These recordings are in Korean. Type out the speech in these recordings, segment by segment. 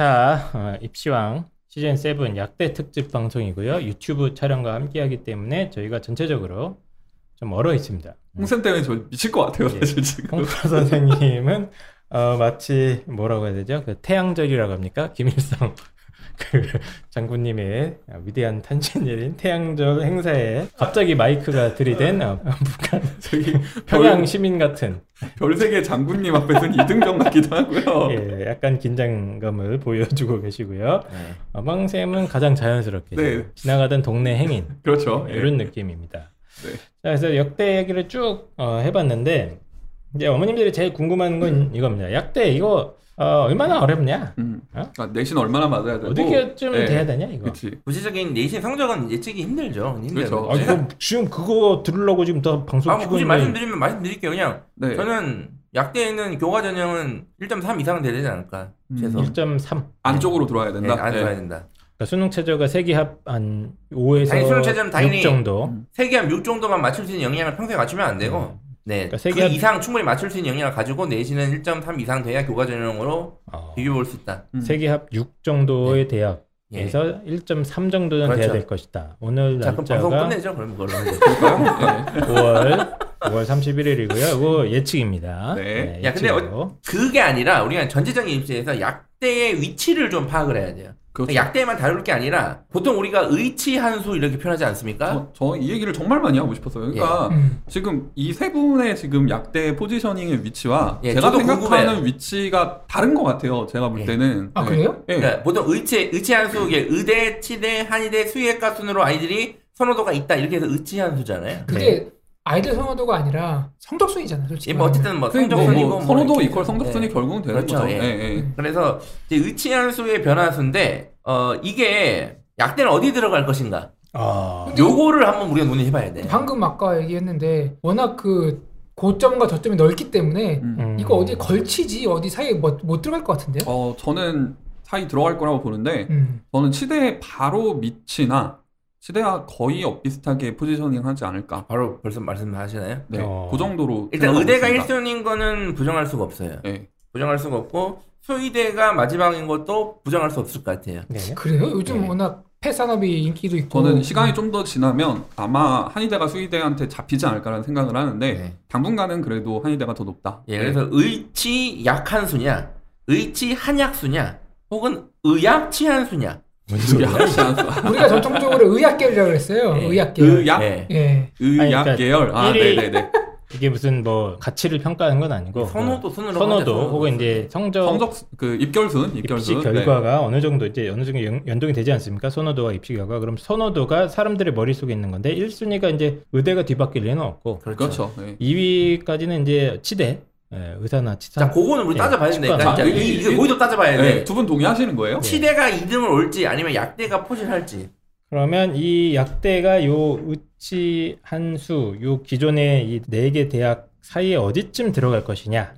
자, 어, 입시왕 시즌 7 약대 특집 방송이고요. 유튜브 촬영과 함께하기 때문에 저희가 전체적으로 좀 얼어 있습니다. 홍쌤 때문에 저 미칠 것 같아요, 예. 사실 지금. 홍프로 선생님은 어, 마치 뭐라고 해야 되죠? 그 태양절이라고 합니까? 김일성 그 장군님의 위대한 탄신일인 태양절 행사에 갑자기 마이크가 들이댄 어, 북한 저기 평양 시민 같은 별세계 장군님 앞에서는 이등병 같기도 하고요. 예, 약간 긴장감을 보여주고 계시고요. 네. 어방쌤은 가장 자연스럽게 네. 지나가던 동네 행인 그렇죠. 예. 이런 느낌입니다. 네. 자, 그래서 역대 얘기를 쭉 어, 해봤는데 이제 어머님들이 제일 궁금한 건 이겁니다. 약대 이거 어, 얼마나 어렵냐? 음. 어? 그러니까 내신 얼마나 맞아야 되고 어디게쯤 예. 돼야 되냐 이거? 그렇지. 구체적인 내신 성적은 예측이 힘들죠. 힘들죠. 그렇죠. 아, 지금 그거 들으려고 지금 더 방송 아, 뭐 굳이 있는 말씀드리면 말씀드릴게요. 그냥 네. 저는 약대에는 교과 전형은 1.3 이상은 돼야 되지 않을까. 음. 최소. 1.3. 안쪽으로 들어와야 네, 된다. 안 예. 들어야 된다. 그러니까 수능 최저가 세기합 한 5에서 아니, 수능 최저는 당연히 6 정도. 음. 세계한 6 정도만 맞출 수 있는 영향을 평소에 맞추면 안 되고 네. 그러니까 그 세계한- 이상 충분히 맞출 수 있는 영향을 가지고 내신은 1.3 이상 돼야 교과 전형으로 어, 비교 볼 수 있다. 음. 세기합 6 정도의 예. 대학 에서 1.3 정도는 돼야 그렇죠. 될 것이다. 오늘 자, 그럼 방송 날짜가 끝내죠. 그럼 그걸로. 그럴까요? 예. 5월 5월 31일이고요. 이거 예측입니다. 네. 야, 근데 예측으로. 그게 아니라 우리가 전체적인 입시에서 약대의 위치를 좀 파악을 해야 돼요. 그렇죠. 약대만 다룰 게 아니라 보통 우리가 의치 한수 이렇게 표현하지 않습니까? 저이 얘기를 정말 많이 하고 싶었어요. 그러니까 음. 지금 이 세 분의 지금 약대 포지셔닝의 위치와 예, 제가 생각하는 궁금해요. 위치가 다른 것 같아요. 제가 볼 예. 때는. 아 예. 그래요? 예. 그러니까 보통 의치 의치 한수 이게 의대, 치대, 한의대, 수의학과 순으로 아이들이 선호도가 있다 이렇게 해서 의치 한수잖아요. 그게 아이들 선호도가 아니라 성적순이잖아 솔직히. 예, 뭐 어쨌든 뭐 뭐, 성적순이고 뭐 뭐 선호도 이렇게 이퀄 성적순이 예. 결국은 되는 그렇죠, 거죠. 예. 예, 예. 그래서 이제 의치 한수의 변화수인데 어 이게 약대는 어디 들어갈 것인가? 아, 요거를 한번 우리가 논의해봐야 돼. 방금 아까 얘기했는데 워낙 그 고점과 저점이 넓기 때문에 음. 음. 이거 어디 걸치지 어디 사이에 뭐, 못 들어갈 것 같은데요? 어, 저는 사이 들어갈 거라고 보는데 음. 저는 치대 바로 밑이나 치대와 거의 엇비슷하게 포지셔닝 하지 않을까. 바로 벌써 말씀하시나요? 네, 어. 그 정도로 일단 의대가 있습니다. 1순위인 거는 부정할 수가 없어요. 예. 부정할 수가 없고 소의대가 마지막인 것도 부정할 수 없을 것 같아요. 네. 그래요? 요즘 네. 워낙 폐산업이 인기도 있고 저는 시간이 좀 더 지나면 아마 한의대가 수의대한테 잡히지 않을까라는 생각을 하는데 네. 당분간은 그래도 한의대가 더 높다. 예, 그래서 의치 약한수냐, 의치 한약수냐, 혹은 의약 치한수냐. 않았어. 우리가 전통적으로 의학계라고 그랬어요. 네. 의학계. 의약 예. 그 아니, 의약 그러니까 계열. 아, 일이- 네, 네, 네. 이게 무슨 뭐 가치를 평가하는 건 아니고 선호도 순으로 뭐 선호도 하죠, 혹은 이제 성적, 성적 그 입결순, 입시 입결순. 네. 결과가 어느 정도 이제 어느 정도 연- 연동이 되지 않습니까? 선호도와 입시 결과. 그럼 선호도가 사람들의 머릿속에 있는 건데 1순위가 이제 의대가 뒤바뀔 리는 없고 그렇죠. 그렇죠. 네. 2위까지는 이제 치대, 예, 의사나 치사. 자, 그거는 우리 예, 따져봐야 치과. 된다니까. 자, 이- 이- 이거 이- 거기도 따져봐야 돼. 네, 두분 동의하시는 거예요? 치대가 2등을 올지 아니면 약대가 포실할지. 그러면 이 약대가 요 의치 한수 요 기존의 이 네 개 대학 사이에 어디쯤 들어갈 것이냐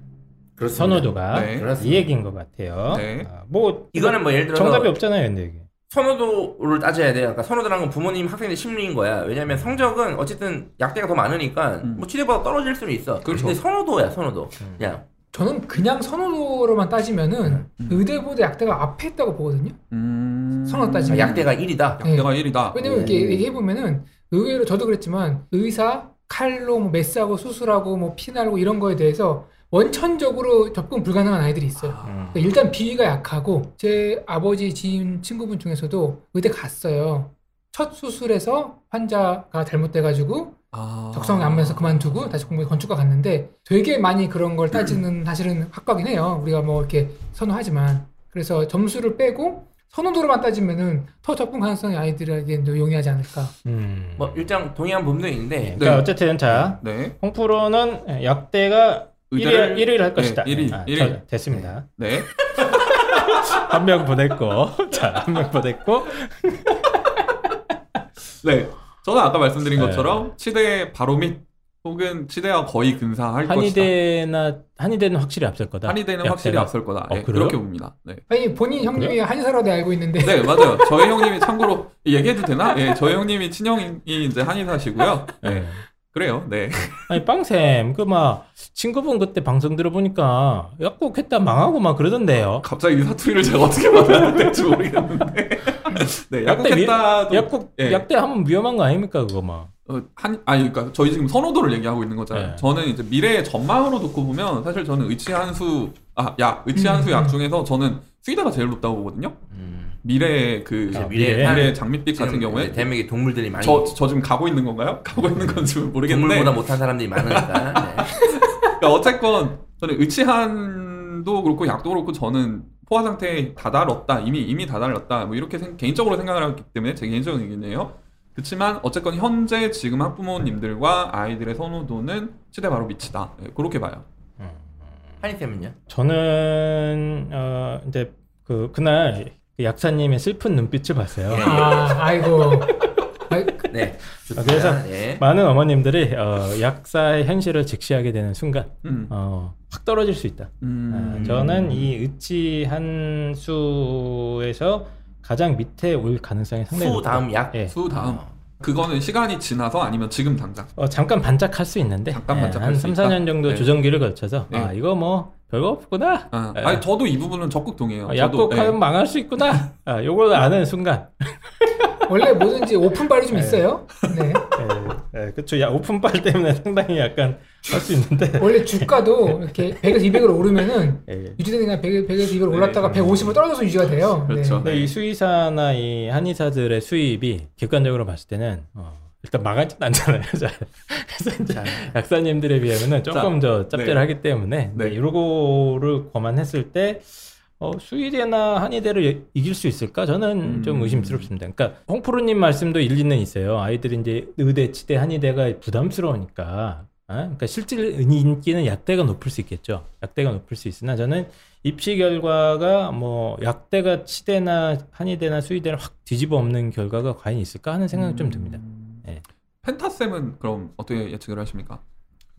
그렇습니다. 선호도가 네. 이 그렇습니다. 얘기인 것 같아요. 네. 아, 뭐 이거는 뭐 예를 들어서 정답이 없잖아요, 근데 이게. 선호도를 따져야 돼요. 그러니까 선호도라는 건 부모님, 학생의 심리인 거야. 왜냐면 성적은 어쨌든 약대가 더 많으니까 음. 뭐 치대보다 떨어질 수는 있어. 그렇죠. 근데 선호도야, 선호도. 음. 그냥 저는 그냥 선호도로만 따지면은 음. 의대보다 약대가 앞에 있다고 보거든요. 음. 선호 아, 따지면. 약대가 1이다. 네. 약대가 1이다. 왜냐면 음. 이렇게 얘기해 보면은 의외로 저도 그랬지만 의사 칼로 뭐 메스하고 수술하고 뭐 피나르고 이런 거에 대해서 원천적으로 접근 불가능한 아이들이 있어요. 음. 그러니까 일단 비위가 약하고 제 아버지 지인 친구분 중에서도 의대 갔어요. 첫 수술에서 환자가 잘못돼가지고 아. 적성이 안 맞아서 그만두고 다시 공부 건축과 갔는데 되게 많이 그런 걸 따지는 사실은 학과긴 해요. 우리가 뭐 이렇게 선호하지만 그래서 점수를 빼고 선호도로만 따지면은 더 접근 가능성이 아이들에게 용이하지 않을까. 음. 뭐 일장 동의한 부분도 있는데 네, 그러니까 네. 어쨌든 자 네. 홍프로는 약대가 1위, 의대를- 1위를 할 네, 것이다. 일 위, 아, 일 위. 저- 됐습니다. 네. 한 명 보냈고, 자, 한 명 보냈고, 네. 저는 아까 말씀드린 네. 것처럼 치대 바로 밑 혹은 치대와 거의 근사할 것이다. 한의대나, 한의대는 확실히 앞설 거다. 한의대는 확실히. 앞설 거다. 어, 네, 그래요? 그렇게 봅니다. 네. 아니 본인 형님이 한의사라고 알고 있는데 네, 맞아요. 저희 형님이 참고로 얘기해도 되나? 예, 저희 형님이 친형이 이제 한의사시고요. 네. 그래요. 네. 아니 빵쌤 그막 친구분 그때 방송 들어보니까 약국했다 망하고 막 그러던데요. 갑자기 이 사투리를 제가 어떻게 될지 모르겠는데. 네, 약국했다도 약국 예. 약대 하면 위험한 거 아닙니까 그거 막. 어, 한 아니 그러니까 저희 지금 선호도를 얘기하고 있는 거잖아요. 네. 저는 이제 미래의 전망으로 놓고 보면 사실 저는 의치한수 아약 의치한수 음, 약 음. 중에서 저는 수의대가 제일 높다고 보거든요. 음. 미래의 그 아, 미래 미래. 미래 장밋빛 같은 경우에 이제 대한민국에 동물들이 많이 저, 저 지금 가고 있는 건가요? 가고 있는 건지 모르겠는데 동물보다 못한 사람들이 많으니까. 네. 그러니까 어쨌건 저는 의치한도 그렇고 약도 그렇고 저는 포화 상태에 다다랐다 이미 이미 다다랐다 뭐 이렇게 생- 개인적으로 생각을 하기 때문에 제 개인적인 의견이에요. 그렇지만 어쨌건 현재 지금 학부모님들과 아이들의 선호도는 시대 바로 밑이다. 네, 그렇게 봐요. 한이쌤은요? 저는 어 이제 그 그날 그 약사님의 슬픈 눈빛을 봤어요. 예. 아, 아이고. 아이, 네. 좋습니다. 그래서 네. 많은 어머님들이 어, 약사의 현실을 직시하게 되는 순간 음. 어, 확 떨어질 수 있다. 음. 아, 저는 이 의치 한 수에서 가장 밑에 올 가능성이 상당히 수 높다. 다음 약. 예. 수 다음 어. 그거는 시간이 지나서 아니면 지금 당장. 어, 잠깐 반짝할 수 있는데 잠깐 예, 반짝할 한 수 3, 있다. 4년 정도 네. 조정기를 거쳐서 네. 아 이거 뭐 별거 없구나. 아, 예. 아니 저도 이 부분은 적극 동의해요. 어, 저도, 약국하면 예. 망할 수 있구나. 아, 요걸 아는 순간. 원래 뭐든지 오픈발이 좀 네. 있어요. 네. 예, 예, 그쵸. 야, 오픈빨 때문에 상당히 약간 할 수 있는데. 원래 주가도 이렇게 100에서 200으로 오르면은 예. 유지되는 게 100, 100에서 200으로 네. 올랐다가 150으로 떨어져서 유지가 돼요. 그렇죠. 근데 이 수의사나 이 한의사들의 수입이 객관적으로 봤을 때는 어, 일단 망하진 않잖아요. 자, 그래서 이제 자, 약사님들에 비하면은 조금 더 짭짤하기 때문에 네. 네. 이거를 감안했을 때 어, 수의대나 한의대를 이- 이길 수 있을까? 저는 음. 좀 의심스럽습니다. 그러니까 홍프로님 말씀도 일리는 있어요. 아이들이 이제 의대, 치대, 한의대가 부담스러우니까. 아? 그러니까 실질 인기는 약대가 높을 수 있겠죠. 약대가 높을 수 있으나 저는 입시 결과가 뭐 약대가 치대나 한의대나 수의대를 확 뒤집어 엎는 결과가 과연 있을까 하는 생각이 좀 듭니다. 예. 펜타쌤은 그럼 어떻게 예측을 하십니까?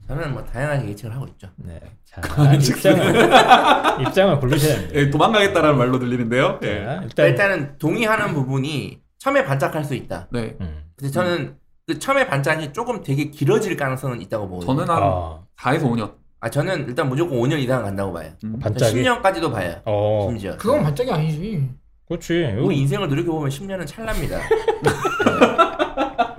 저는 뭐 다양하게 예측을 하고 있죠. 네. 자, 입장을 입장을 고르셔야 됩니다. 예, 도망가겠다라는 말로 들리는데요. 예. 자, 일단, 일단 일단 은 동의하는 부분이 처음에 반짝할 수 있다. 네. 음. 근데 저는 그 처음에 반짝이 조금 되게 길어질 가능성은 있다고 보거든요. 저는 한 아, 4에서 5년. 아 저는 일단 무조건 5년 이상 간다고 봐요. 음. 반짝이. 10년까지도 봐요. 어, 심지어. 그건 반짝이 아니지. 그렇지. 우리 인생을 누리게 보면 10년은 찰납니다.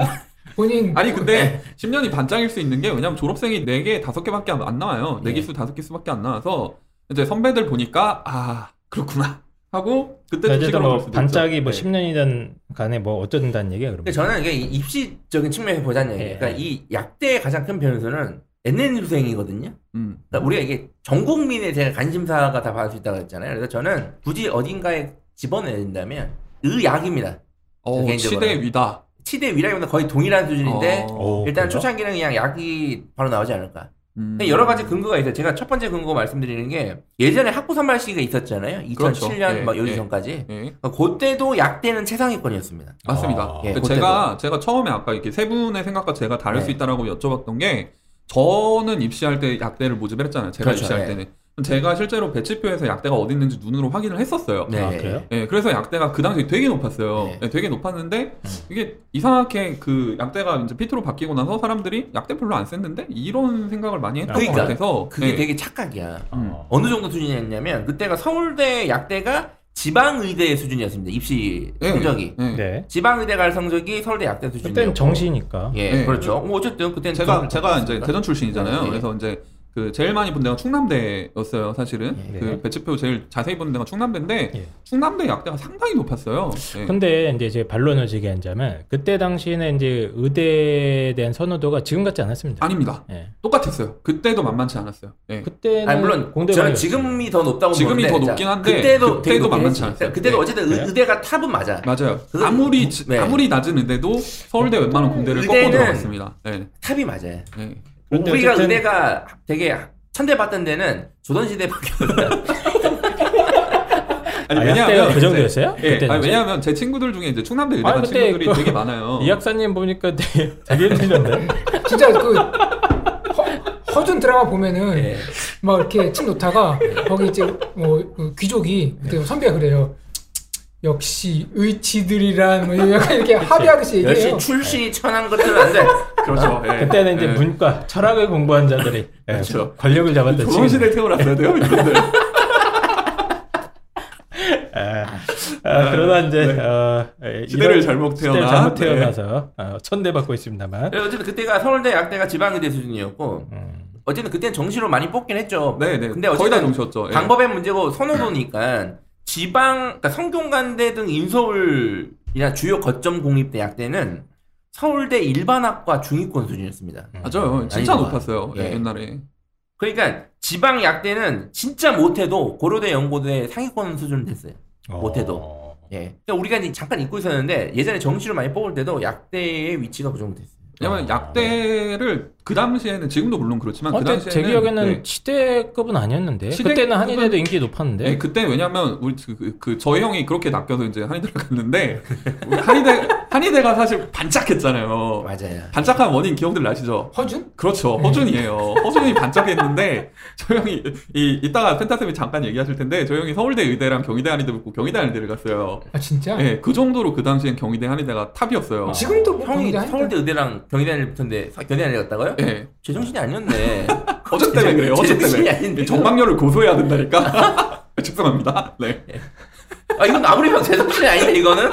본인 아니 근데 10년이 반짝일 수 있는 게 왜냐면 졸업생이 4개, 5개밖에 안 나와요. 예. 4개수, 5개 수밖에 안 나와서 이제 선배들 보니까 아 그렇구나 하고 그때 주식으로 뭐 반짝이 있죠. 뭐 네. 10년이든 간에 뭐 어쩌든 다는 얘기야 그러면. 저는 이게 입시적인 측면에서 보자는 얘기예요. 예. 그러니까 이 약대의 가장 큰 변수는 NN수생이거든요. 음. 그러니까 우리가 이게 전 국민의 제가 관심사가 다 받을 수 있다고 했잖아요. 그래서 저는 굳이 어딘가에 집어내야 된다면 의약입니다. 어. 치대 위다. 치대 위라기보다 거의 동일한 수준인데 어, 오, 일단? 초창기는 그냥 약이 바로 나오지 않을까. 음. 여러 가지 근거가 있어요. 제가 첫 번째 근거 말씀드리는 게 예전에 학부 선발 시기가 있었잖아요. 2007년 그렇죠. 예, 막 여기 예. 전까지. 예. 그러니까 그때도 약대는 최상위권이었습니다. 맞습니다. 아. 예. 제가 제가 처음에 아까 이렇게 세 분의 생각과 제가 다를 네. 수 있다라고 여쭤봤던 게 저는 입시할 때 약대를 모집을 했잖아요. 제가 그렇죠, 입시할 예. 때는 제가 실제로 배치표에서 약대가 어디 있는지 눈으로 확인을 했었어요. 네. 아, 그래요? 예, 그래서 약대가 그 당시에 되게 높았어요. 네. 예, 되게 높았는데 음. 이게 이상하게 그 약대가 이제 피트로 바뀌고 나서 사람들이 약대 별로 안 썼는데 이런 생각을 많이 했던 그러니까, 것 같아서 그게 예. 되게 착각이야. 음. 어. 어느 정도 수준이었냐면 그때가 서울대 약대가 지방의대 수준이었습니다. 입시 예, 성적이. 예. 네. 지방의대 갈 성적이 서울대 약대 수준이었고. 그때는 정시니까. 예, 네. 그렇죠. 뭐 어쨌든 그때는 제가 좀 제가 이제. 대전 출신이잖아요. 네. 그래서 이제 그 제일 많이 본 데가 충남대였어요, 사실은. 네. 그 배치표 제일 자세히 본 데가 충남대인데 예. 충남대 약대가 상당히 높았어요. 예. 근데 이제 제 반론을 제기하자면 그때 당시에는 이제 의대에 대한 선호도가 지금 같지 않았습니다. 아닙니다. 예. 똑같았어요. 그때도 만만치 않았어요. 예. 그때는 아니 물론 공대 저는 반이었죠. 지금이 더 높다고 지금이 보는데 더 자, 높긴 한데 그때도 그때도 만만치. 않았어요. 그때도 네. 어쨌든? 의, 의대가 탑은 맞아. 맞아요. 그건- 아무리 지- 네. 아무리 낮은 의대도 서울대 웬만한 공대를 꺾고 들어갔습니다. 네. 탑이 맞아요. 네. 우리가 어쨌든- 의대가 되게 천대받던 데는 조선시대밖에 없어요. 아니 아, 왜냐하면 그 정도였어요? 예, 그때 아니? 왜냐하면 제 친구들 중에 이제 충남대 의대 간 친구들이 그- 되게 많아요. 이 약사님 보니까 되게 되게 힘들던데. 진짜 그 허, 허준 드라마 보면은 예. 막 이렇게 침 놓다가 거기 이제 뭐 그 귀족이 그때 선배가 그래요. 역시 의치들이란 뭐 약간 이렇게 합의하듯이 역시 얘기해요. 출신이 천한 것들은 안 돼. 그렇죠. 예. 그때는 이제 예. 문과, 철학을 공부한 자들이 예, 그렇죠. 권력을 잡았던 조선시대 태어났어야 돼요, 이분들. 아, 아, 그러나 이제 네. 어, 예, 시대를 잘못 시대를 태어나. 잘못 네. 태어나서 어, 천대받고 있습니다만. 그래서 어쨌든 그때가 서울대 약대가 지방의대 수준이었고 음, 어쨌든 그때는 정시로 많이 뽑긴 했죠. 네, 네. 근데 거의 다 어쨌든 정시였죠. 예. 방법의 문제고 선호도니까 지방, 그러니까 성균관대 등 인서울이나 주요 거점 공립대 약대는 서울대 일반학과 중위권 수준이었습니다. 맞아요. 진짜 아니, 높았어요. 예, 예. 옛날에. 그러니까 지방 약대는 진짜 못해도 고려대 연고대 상위권 수준 됐어요. 못해도. 어, 예. 그러니까 우리가 이제 잠깐 잊고 있었는데 예전에 정시로 많이 뽑을 때도 약대의 위치가 그 정도 됐어요. 왜냐면 어. 약대를 그 당시에는 지금도 물론 그렇지만 어, 그 당시에는 제 기억에는 네. 치대급은 아니었는데 치대급은- 그때는 한인회도 인기 높았는데 네, 그때 왜냐면 우리 그, 그, 그 저희 형이 그렇게 낚여서 이제 한의대를 갔는데 우리 한의대 한의대가 사실 반짝했잖아요. 맞아요. 반짝한 원인 기억들 나시죠? 허준? 그렇죠. 허준이에요. 허준이 반짝했는데 저 형이 이 이따가 펜타쌤이 잠깐 얘기하실 텐데 저 형이 서울대 의대랑 경희대 한의대 붙고 경희대 한의대를 갔어요. 아 진짜? 예, 그 정도로 그 당시엔 경희대 한의대가 탑이었어요. 지금도 뭐 형이. 서울대 의대랑 경희대 한일 붙었는데 서- 경희대 한일 갔다고요? 예. 제정신이 아니었네. 어제 때문에 그래요. 제정신이 때문에. 아닌데. 정방열을 고소해야 된다니까. 죄송합니다. 네. 아 이건 아무리 봐도 제정신이 아닌데 이거는?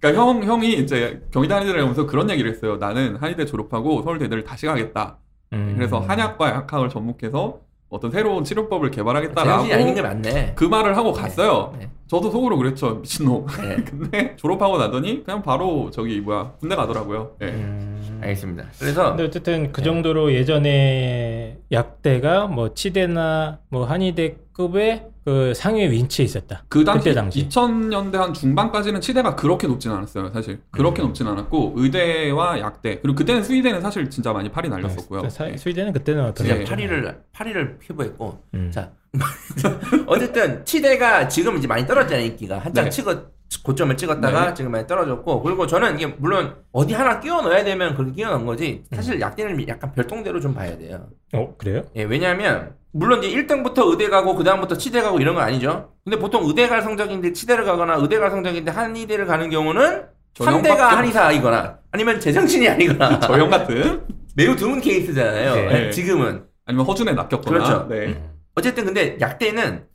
그러니까 형 형이 이제 경희대 한의대를 가면서 그런 얘기를 했어요. 나는 한의대 졸업하고 서울대를 다시 가겠다. 음. 그래서 한약과 약학을 접목해서 어떤 새로운 치료법을 개발하겠다라고 제정신이 아닌 게 맞네. 그 말을 하고 갔어요. 네. 저도 속으로 그랬죠. 미친놈. 네. 근데 졸업하고 나더니 그냥 바로 저기 뭐야 군대 가더라고요. 예. 음. 알겠습니다. 그래서 근데 어쨌든 그 네. 정도로 예전에 약대가 뭐 치대나 뭐 한의대급의 그 상위 위치에 있었다. 그 당시, 당시. 2000년대 한 중반까지는 치대가 그렇게 높진 않았어요. 사실 그렇게 음. 높진 않았고 의대와 약대 그리고 그때는 수의대는 사실 진짜 많이 팔이 날렸었고요. 네, 사- 수의대는 그때는 진짜 예. 파리를 파리를 피부했고 음. 자 어쨌든 치대가 지금 이제 많이 떨어지잖아요 인기가 한창 네. 치고 고점을 찍었다가 네. 지금 많이 떨어졌고 그리고 저는 이게 물론 어디 하나 끼워 넣어야 되면 그렇게 끼워 넣은 거지 사실 약대는 약간 별동대로 좀 봐야 돼요. 어 그래요? 예, 왜냐하면 물론 이제 1등부터 의대 가고 그 다음부터 치대 가고 이런 건 아니죠. 근데 보통 의대 갈 성적인데 치대를 가거나 의대 갈 성적인데 한의대를 가는 경우는 저 3대가 형밖에 한의사이거나 아니면 제정신이 아니거나 저형 같은 매우 드문 케이스잖아요. 네. 예, 지금은 아니면 허준에 낚였거나. 그렇죠. 네. 음. 어쨌든 근데 약대는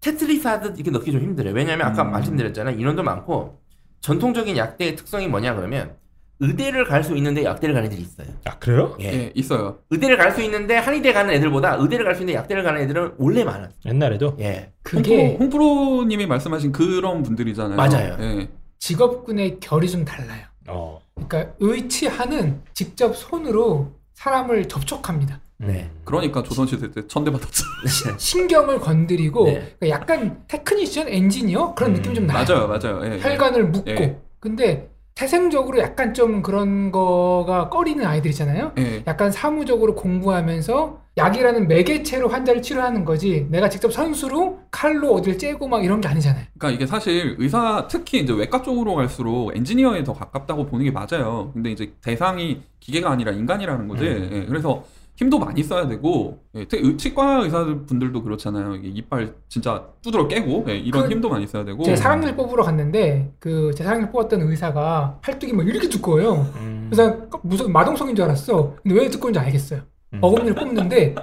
테트리스 하듯 이렇게 넣기 좀 힘들어요. 왜냐하면 아까 음. 말씀드렸잖아요. 인원도 많고 전통적인 약대의 특성이 뭐냐 그러면 의대를 갈 수 있는데 약대를 가는 애들이 있어요. 아 그래요? 예. 예, 있어요. 의대를 갈 수 있는데 한의대 가는 애들보다 의대를 갈 수 있는데 약대를 가는 애들은 원래 많아요. 옛날에도 예. 그게 홍프로, 홍프로 님이 말씀하신 그런 분들이잖아요. 맞아요. 예. 직업군의 결이 좀 달라요. 어. 그러니까 의치한은 직접 손으로 사람을 접촉합니다. 네. 그러니까 조선시대 때 천대 받았죠. 신경을 건드리고 네. 그러니까 약간 technician, 엔지니어 그런 음, 느낌 좀 나요. 맞아요, 맞아요. 예, 예. 혈관을 묶고. 예. 근데 태생적으로 약간 좀 그런 거가 꺼리는 아이들이잖아요. 예. 약간 사무적으로 공부하면서 약이라는 매개체로 환자를 치료하는 거지 내가 직접 손수 칼로 어딜 째고 막 이런 게 아니잖아요. 그러니까 이게 사실 의사 특히 이제 외과 쪽으로 갈수록 엔지니어에 더 가깝다고 보는 게 맞아요. 근데 이제 대상이 기계가 아니라 인간이라는 거지. 음. 예, 그래서 힘도 많이 써야 되고 예, 특히 의- 치과 의사분들도 그렇잖아요. 이게 이빨 진짜 두드러 깨고 예, 이런 그- 힘도 많이 써야 되고. 제 사랑니를 뽑으러 갔는데 그 제 사랑니를 뽑았던 의사가 팔뚝이 막 이렇게 두꺼워요. 음. 그래서 무슨 마동석인 줄 알았어. 근데 왜 두꺼운지 알겠어요. 음. 어금니를 뽑는데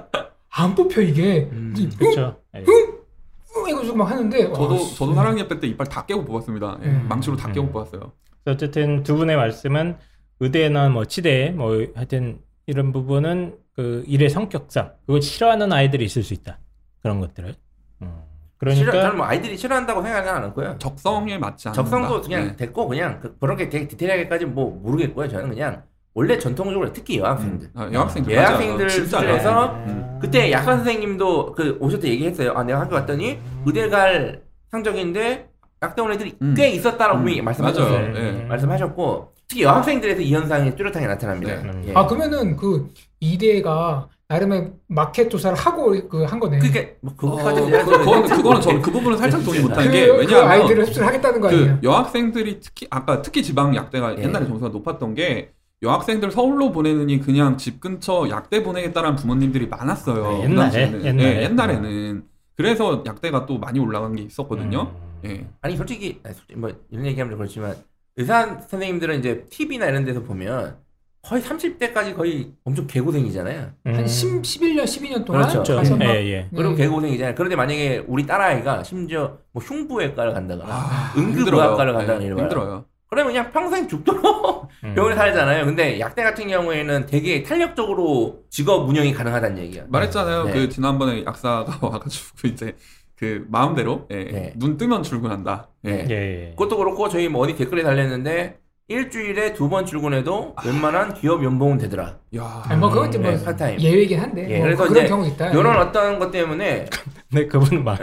안 뽑혀 이게. 음, 응? 그렇죠. 예. 응? 이거 막 하는데 저도 와, 저도 사랑니 때 이빨 다 깨고 뽑았습니다. 예, 음. 망치로 다 깨고 음. 뽑았어요. 그래서 어쨌든 두 분의 말씀은 의대나 뭐 치대 뭐 하여튼 이런 부분은 그 일의 성격상 그걸 싫어하는 아이들이 있을 수 있다 그런 것들을 음. 싫어, 그러니까 저는 뭐 아이들이 싫어한다고 생각은 안 하고요. 적성에 맞지 않는다. 적성도 그냥 예. 됐고 그냥 그, 그렇게 되게 디테일하게까지 뭐 모르겠고요. 저는 그냥 원래 전통적으로 특히 여학생들 아, 여학생들 여학생들 맞아요. 진짜 수준에서 여학생들. 음. 그때 약관 선생님도 그 오실 때 얘기했어요. 아 내가 학교 갔더니 의대 갈 성적인데 약대원 애들이 음. 꽤 있었다라고 음. 말씀하셨어요. 예. 말씀하셨고 특히 여학생들에서 이 현상이 뚜렷하게 나타납니다. 네. 예. 아 그러면은 그 이대가 나름의 마켓 조사를 하고 그 한 거네. 그러니까 뭐 어, 그거까지 그, 그거는 그거는 저는 그 부분은 살짝 동의 그, 못한 게그 왜냐하면 아이들을 흡수를 하겠다는 거 아니에요? 그 여학생들이 특히 아까 특히 지방 약대가 예. 옛날에 점수가 높았던 게 여학생들 서울로 보내느니 그냥 집 근처 약대 보내겠다라는 부모님들이 많았어요. 네, 그 옛날에, 당시에는. 옛날에. 예, 옛날에는 그래서 약대가 또 많이 올라간 게 있었거든요. 음. 예. 아니 솔직히, 아니, 솔직히 뭐 이런 얘기하면 좀 그렇지만 의사 선생님들은 이제 TV나 이런 데서 보면 거의 30대까지 거의 엄청 개고생이잖아요. 한 10, 11년, 12년 동안 음. 그렇죠. 가서 막 예, 예. 그럼 네. 개고생이잖아요. 그런데 만약에 우리 딸아이가 심지어 뭐 흉부외과를 간다거나 아, 응급의학과를 예, 이런 거야. 힘들어요. 그러면 그냥 평생 죽도록 음. 병원에 살잖아요. 근데 약대 같은 경우에는 되게 탄력적으로 직업 운영이 가능하다는 얘기야. 말했잖아요. 네. 그 지난번에 약사가 와가지고 이제 그 마음대로 예, 네. 눈 뜨면 출근한다. 예. 네. 예, 예. 그것도 그렇고 저희 뭐 어디 댓글에 달렸는데 일주일에 두 번 출근해도 웬만한 기업 연봉은 되더라. 야, 아니, 뭐 그건 뭐 네, part time. 예외이긴 한데 예, 뭐 그래서 그런 이제 경우 있다. 이런 예. 어떤 것 때문에 근데 그분 망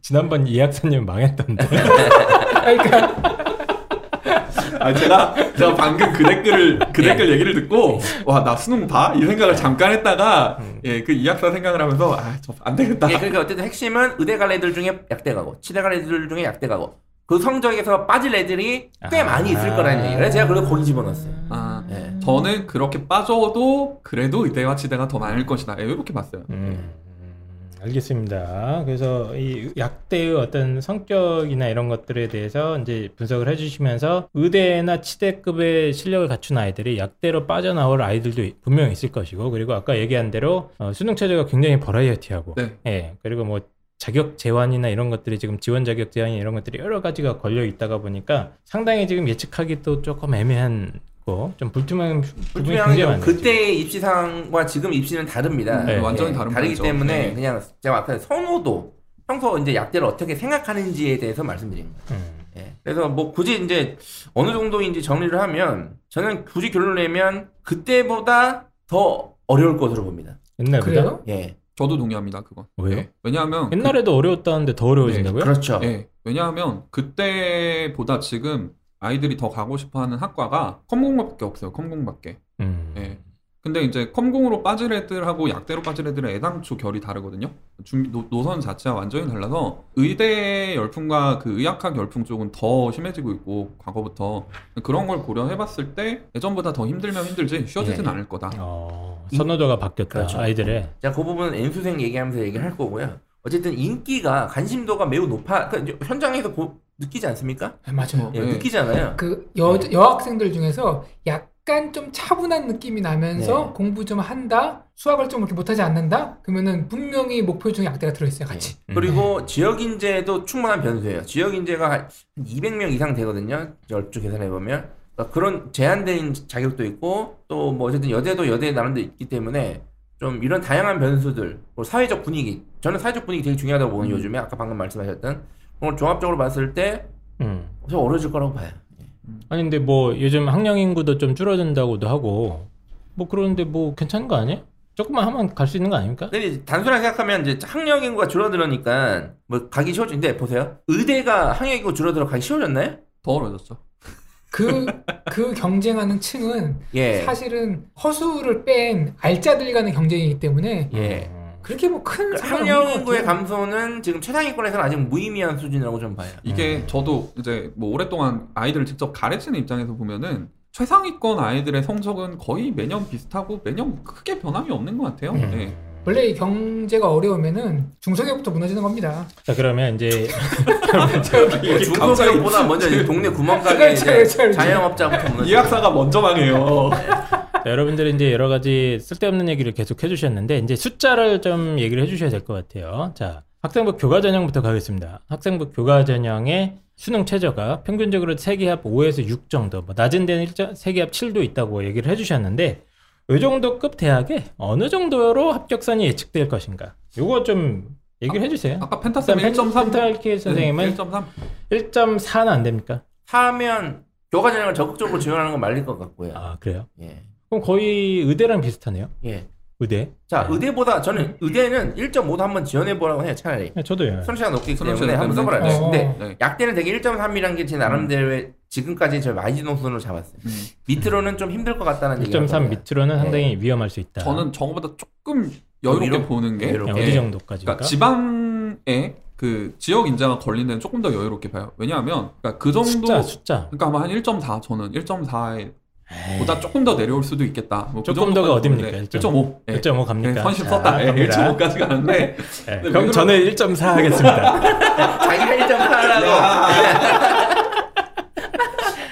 지난번 이 약사님 망했던데. 그러니까 아 제가 제가 방금 그 댓글을 그 예. 댓글 얘기를 듣고 와 나 수능 봐 이 생각을 잠깐 했다가 음. 예 그 이 약사 생각을 하면서 아 저 안 되겠다. 예, 그러니까 어쨌든 핵심은 의대 갈 애들 중에 약대 가고 치대 갈 애들 중에 약대 가고 그 성적에서 빠질 애들이 꽤 아. 많이 있을 거라는 얘기. 그래서 제가 그걸 거기 집어넣었어요. 아 예. 저는 그렇게 빠져도 그래도 의대와 치대가 더 많을 것이다. 예, 이렇게 봤어요. 음, 알겠습니다. 그래서 이 약대의 어떤 성격이나 이런 것들에 대해서 이제 분석을 해주시면서 의대나 치대급의 실력을 갖춘 아이들이 약대로 빠져나올 아이들도 분명히 있을 것이고 그리고 아까 얘기한 대로 어, 수능 체제가 굉장히 버라이어티하고 네. 예 그리고 뭐 자격 제한이나 이런 것들이 지금 지원 자격 제한이 이런 것들이 여러 가지가 걸려 있다가 보니까 상당히 지금 예측하기도 조금 애매한 거 좀 불투명한 부분이 굉장히 게 많아요. 그때의 입시상과 지금 입시는 다릅니다. 네. 완전히 다른 다르기 거죠. 때문에 네. 그냥 제가 아까 선호도 평소 이제 약대를 어떻게 생각하는지에 대해서 말씀드린 거예요. 음. 예. 그래서 뭐 굳이 이제 어느 정도인지 정리를 하면 저는 굳이 결론을 내면 그때보다 더 어려울 것으로 봅니다. 옛날보다 그래요? 예. 저도 동의합니다. 그건. 왜요? 예. 왜냐하면 옛날에도 어려웠다는데 더 어려워진다고요? 그렇죠. 예. 왜냐하면 그때보다 지금 아이들이 더 가고 싶어하는 학과가 컴공밖에 없어요. 컴공밖에. 음. 예. 근데 이제 컴공으로 빠질 애들하고 약대로 빠질 애들은 애당초 결이 다르거든요. 준비 노, 노선 자체가 완전히 달라서 의대 열풍과 그 의약학 열풍 쪽은 더 심해지고 있고 과거부터 그런 걸 고려해봤을 때 예전보다 더 힘들면 힘들지 쉬워지진 예. 않을 거다. 어, 선호도가 바뀌었다 그렇죠. 아이들의 자, 그 부분은 N수생 얘기하면서 얘기를 할 거고요. 어쨌든 인기가 관심도가 매우 높아 그 이제 현장에서 보- 느끼지 않습니까? 네, 맞아요. 예, 네. 느끼잖아요. 그 여, 여학생들 중에서 약간 좀 차분한 느낌이 나면서 네. 공부 좀 한다, 수학을 좀 이렇게 못하지 않는다? 그러면은 분명히 목표 중에 약대가 들어있어요, 같이. 예. 그리고 지역 인재도 충분한 변수예요. 지역 인재가 한 200명 이상 되거든요. 열주 계산해 보면 그러니까 그런 제한된 자격도 있고 또 뭐 어쨌든 여대도 여대 나름도 있기 때문에 좀 이런 다양한 변수들, 뭐 사회적 분위기, 저는 사회적 분위기 되게 중요하다고 보는 음. 요즘에 아까 방금 말씀하셨던 그걸 종합적으로 봤을 때 음. 좀 어려질 거라고 봐요. 아니 근데 뭐 요즘 학령 인구도 좀 줄어든다고도 하고 뭐 그러는데 뭐 괜찮은 거 아니에요? 조금만 하면 갈 수 있는 거 아닙니까? 근데 단순하게 생각하면 이제 학력 인구가 줄어들으니까 뭐 가기 쉬워진데 보세요. 의대가 학력 인구 줄어들어 가기 쉬워졌나요? 더 어려졌죠. 그, 그 경쟁하는 층은 예. 사실은 허수를 뺀 알짜들 간의 경쟁이기 때문에 예. 음. 그렇게 뭐큰 그 학력 인구의 감소는 지금 최상위권에서는 아직 무의미한 수준이라고 좀 봐요. 이게 음. 저도 이제 뭐 오랫동안 아이들을 직접 가르치는 입장에서 보면은 최상위권 아이들의 성적은 거의 매년 비슷하고 매년 크게 변함이 없는 것 같아요. 음. 예. 원래 이 경제가 어려우면은 중소기업부터 무너지는 겁니다. 자 그러면 이제 중소기업보다 먼저 이제 동네 구멍가게. 자영업자부터 무너지고. 이 학사가 먼저 망해요. 자, 여러분들이 이제 여러 가지 쓸데없는 얘기를 계속 해주셨는데 이제 숫자를 좀 얘기를 해주셔야 될 것 같아요. 자 학생부 교과 전형부터 가겠습니다. 학생부 교과 전형의 수능 최저가 평균적으로 세계합 5에서 6 정도, 뭐 낮은 데는 일정 세계합 7도 있다고 얘기를 해주셨는데 이 정도 급 대학에 어느 정도로 합격선이 예측될 것인가? 요거 좀 얘기를 해주세요. 아까 펜타쌤 일단 1.3 펜타키 선생님은 1.3 1.4는 안 됩니까? 하면 교과 전형을 적극적으로 지원하는 건 말릴 것 같고요. 아 그래요? 예. 그럼 거의 의대랑 비슷하네요. 예. 의대. 자, 네. 의대보다 저는 의대는 1.5도 한번 지원해 보라고 해요, 차라리. 네, 저도요. 선시가 높기 때문에 시간 한번. 써보라. 어. 근데 네. 약대는 되게 1.3이라는 게 제 나름대로의 지금까지 저 마이너선으로 잡았어요. 음. 밑으로는 좀 힘들 것 같다는 얘기가 1.3 밑으로는 네. 상당히 위험할 수 있다. 저는 저거보다 조금 여유롭게 위로? 보는 게 여유롭게. 네, 어디 예. 정도까지인가? 그러니까 지방에 그 지역 인자가 걸린 데는 조금 더 여유롭게 봐요. 왜냐하면 그러니까 그 정도 숫자 숫자. 그러니까 아마 한 1.4 저는 1.4에 에이, 보다 조금 더 내려올 수도 있겠다. 뭐그 조금 더가 어딥니까? 1.5. 네. 1.5 갑니까? 30 자, 썼다. 예, 갑니다. 1.5까지 가는데 예, 왜 그럼 저는 1.4 하겠습니다. 자기가 1.4라고.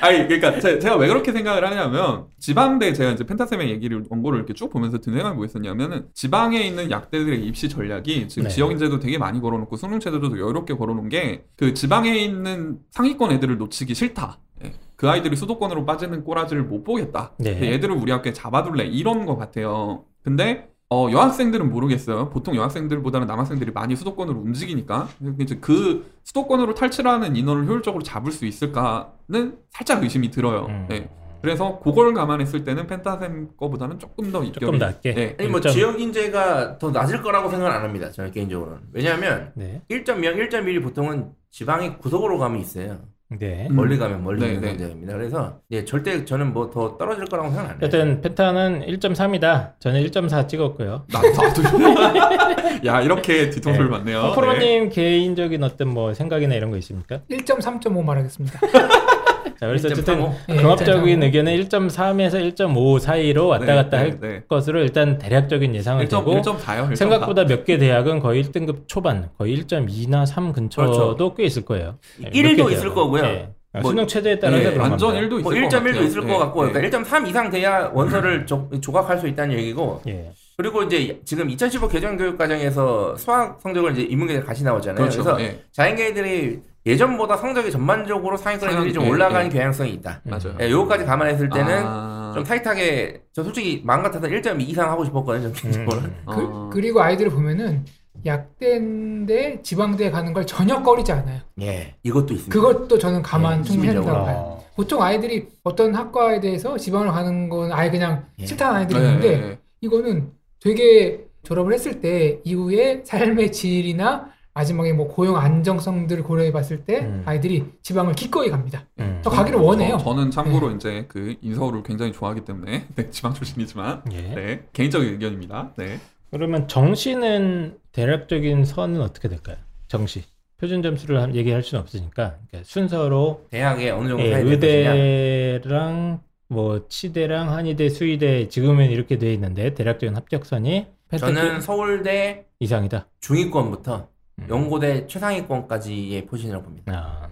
아니 그러니까 제, 제가 왜 그렇게 생각을 하냐면 지방대 제가 이제 펜타셈의 얘기를 원고를 이렇게 쭉 보면서 든 생각이 뭐였었냐면은 지방에 있는 약대들의 입시 전략이 지금 네. 지역 인재도 되게 많이 걸어놓고 수능 체제도 여유롭게 걸어놓은 게 그 지방에 있는 상위권 애들을 놓치기 싫다. 예. 그 아이들이 수도권으로 빠지는 꼬라지를 못 보겠다. 네. 얘들을 우리 학교에 잡아둘래 이런 것 같아요. 근데 어, 여학생들은 모르겠어요. 보통 여학생들보다는 남학생들이 많이 수도권으로 움직이니까 이제 그 수도권으로 탈출하는 인원을 효율적으로 잡을 수 있을까는 살짝 의심이 들어요. 음, 네. 그래서 그걸 감안했을 때는 펜타셈 거보다는 조금 더 입결이 조금 낮게. 네. 아니 뭐 1.0. 지역 인재가 더 낮을 거라고 생각은 안 합니다. 저는 개인적으로는. 왜냐하면 네. 1.0, 1.1이 보통은 지방의 구석으로 가면 있어요. 네. 음. 멀리 가면 멀리 네, 있는 네. 상대입니다. 그래서 예, 절대 저는 뭐 더 떨어질 거라고 생각 안 해요. 어쨌든 펜타는 1.3이다. 저는 1.4 찍었고요. 나, 나도 야 이렇게 뒤통수를 네. 맞네요. 어, 프로님 개인적인 어떤 뭐 생각이나 이런 거 있습니까? 1.3.5 말하겠습니다. 자, 그래서 어쨌든 1.35. 예, 종합적인 1.35. 의견은 1.3에서 1.5 사이로 왔다 네, 갔다 네, 할 네. 것으로 일단 대략적인 예상을 1.4요. 되고 1.4요. 생각보다 몇 개 대학은 거의 1등급 초반, 거의 1.2나 3 근처도 그렇죠. 꽤 있을 거예요. 네, 1도 몇개 있을. 거고요. 네. 아, 뭐, 수능 체제에 따라서 네, 그런 완전 겁니다. 1도 있을 뭐것 1.1도 같아요. 있을 네, 것 같고 네. 그러니까 1.3 이상 돼야 원서를 조, 조각할 수 있다는 얘기고 예. 그리고 이제 지금 2015 개정 교육 과정에서 수학 성적을 이제 인문계에 같이 나오잖아요. 그렇죠. 그래서 예. 자연계들이 예전보다 성적이 전반적으로 상위권 애들이 좀 예, 올라가는 예. 경향성이 있다. 맞아요. 예, 요거까지 감안했을 때는 아, 좀 타이트하게 저 솔직히 마음 같아서 1.2 이상 하고 싶었거든요. 개인적으로. 음. 어. 그, 그리고 아이들을 보면은 약대인데 지방대에 가는 걸 전혀 꺼리지 않아요. 예, 이것도 있습니다. 그것도 저는 감안 예, 충분히 심리적으로. 한다고 봐요. 어. 보통 아이들이 어떤 학과에 대해서 지방을 가는 건 아예 그냥 예. 싫다는 아이들이 네, 있는데. 이거는 되게 졸업을 했을 때 이후에 삶의 질이나 마지막에 뭐 고용 안정성들을 고려해 봤을 때 음. 아이들이 지방을 기꺼이 갑니다. 음. 더 가기를 원해요. 저, 는 참고로 이제 그 인서울을 굉장히 좋아하기 때문에 네, 지방 출신이지만 예. 네, 개인적인 의견입니다. 네. 그러면 정시는 대략적인 선은 어떻게 될까요? 정시. 표준 점수를 한- 얘기할 수는 없으니까 그러니까 순서로 대학에 어느 정도 예. 의대랑 뭐 치대랑 한의대, 수의대 지금은 이렇게 돼 있는데 대략적인 합격선이 저는 서울대 이상이다. 중위권부터 음. 연고대 최상위권까지의 포진이라고 봅니다. 아,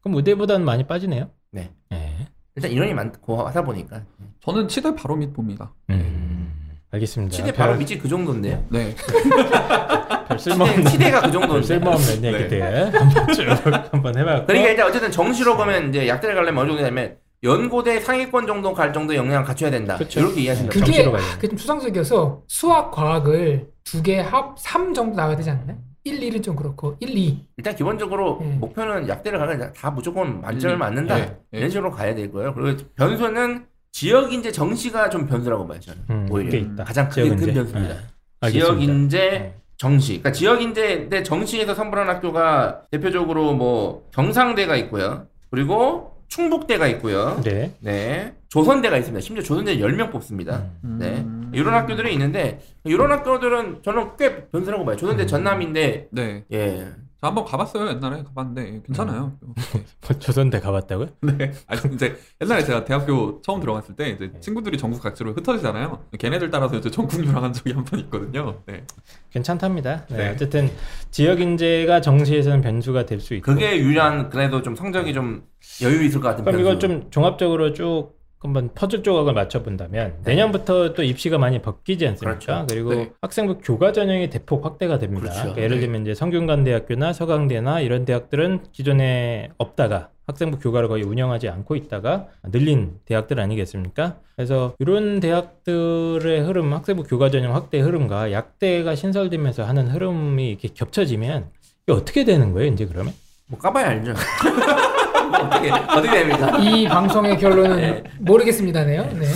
그럼 의대보다는 많이 빠지네요. 네. 예. 일단 인원이 많고 하다 보니까 저는 치대 바로 밑 봅니다. 음. 알겠습니다. 치대 바로 별, 밑이 그 정도인데요. 네. 별 쓸모없는 치대, 치대가 그별 정도인데. 쓸모없는 네. 얘기들 한번 해봤고. 그러니까 일단 어쨌든 정시로 가면 이제 약대를 가려면 어느 정도 되면 연고대 상위권 정도 갈 정도 역량을 갖춰야 된다. 그쵸. 이렇게 이해하시면 돼요. 그게 아, 그게 좀 추상적이어서 수학 과학을 두 개 합 3 정도 나와야 되지 않나요? 1, 1은 좀 그렇고 1, 2 일단 기본적으로 음. 목표는 약대를 가면 다 무조건 만점을 음, 맞는다. 예, 예. 이런 식으로 가야 되고요. 그리고 변수는 지역 인재 정시가 좀 변수라고 봐요. 저는 음, 오히려. 가장 크게 큰. 변수입니다. 네. 지역 인재 네. 정시. 그러니까 지역 인재인데 정시에서 선발한 학교가 대표적으로 뭐 경상대가 있고요. 그리고 충북대가 있고요. 네. 네. 조선대가 있습니다. 심지어 조선대 10명 뽑습니다. 음. 네. 음. 이런 학교들이 있는데 이런 학교들은 저는 꽤 변수라고 봐요. 조선대 음. 전남인데 네. 예. 저 한번 가봤어요. 옛날에 가봤는데 괜찮아요. 뭐 조선대 가봤다고요? 네. 아니 이제 옛날에 제가 대학교 처음 들어갔을 때 이제 네. 친구들이 전국 각지로 흩어지잖아요. 걔네들 따라서 이제 전국 유랑한 적이 한 번 있거든요. 네. 괜찮답니다. 네. 네. 어쨌든 지역 인재가 정시에서는 변수가 될 수 있고. 그게 유리한 그래도 좀 성적이 좀 여유 있을 것 같은 그럼. 이걸 좀 종합적으로 쭉 한번 퍼즐 조각을 맞춰 본다면 내년부터 또 입시가 많이 바뀌지 않습니까? 네. 그렇죠. 그리고 네. 학생부 교과 전형이 대폭 확대가 됩니다. 그렇죠. 그러니까 예를 네. 들면 이제 성균관대학교나 서강대나 이런 대학들은 기존에 없다가 학생부 교과를 거의 운영하지 않고 있다가 늘린 대학들 아니겠습니까? 그래서 이런 대학들의 흐름, 학생부 교과 전형 확대 흐름과 약대가 신설되면서 하는 흐름이 이렇게 겹쳐지면 이게 어떻게 되는 거예요, 이제 그러면? 뭐 까봐야 알죠. 어떻게 어떻게 됩니까? 이 방송의 결론은 네. 모르겠습니다네요. 네.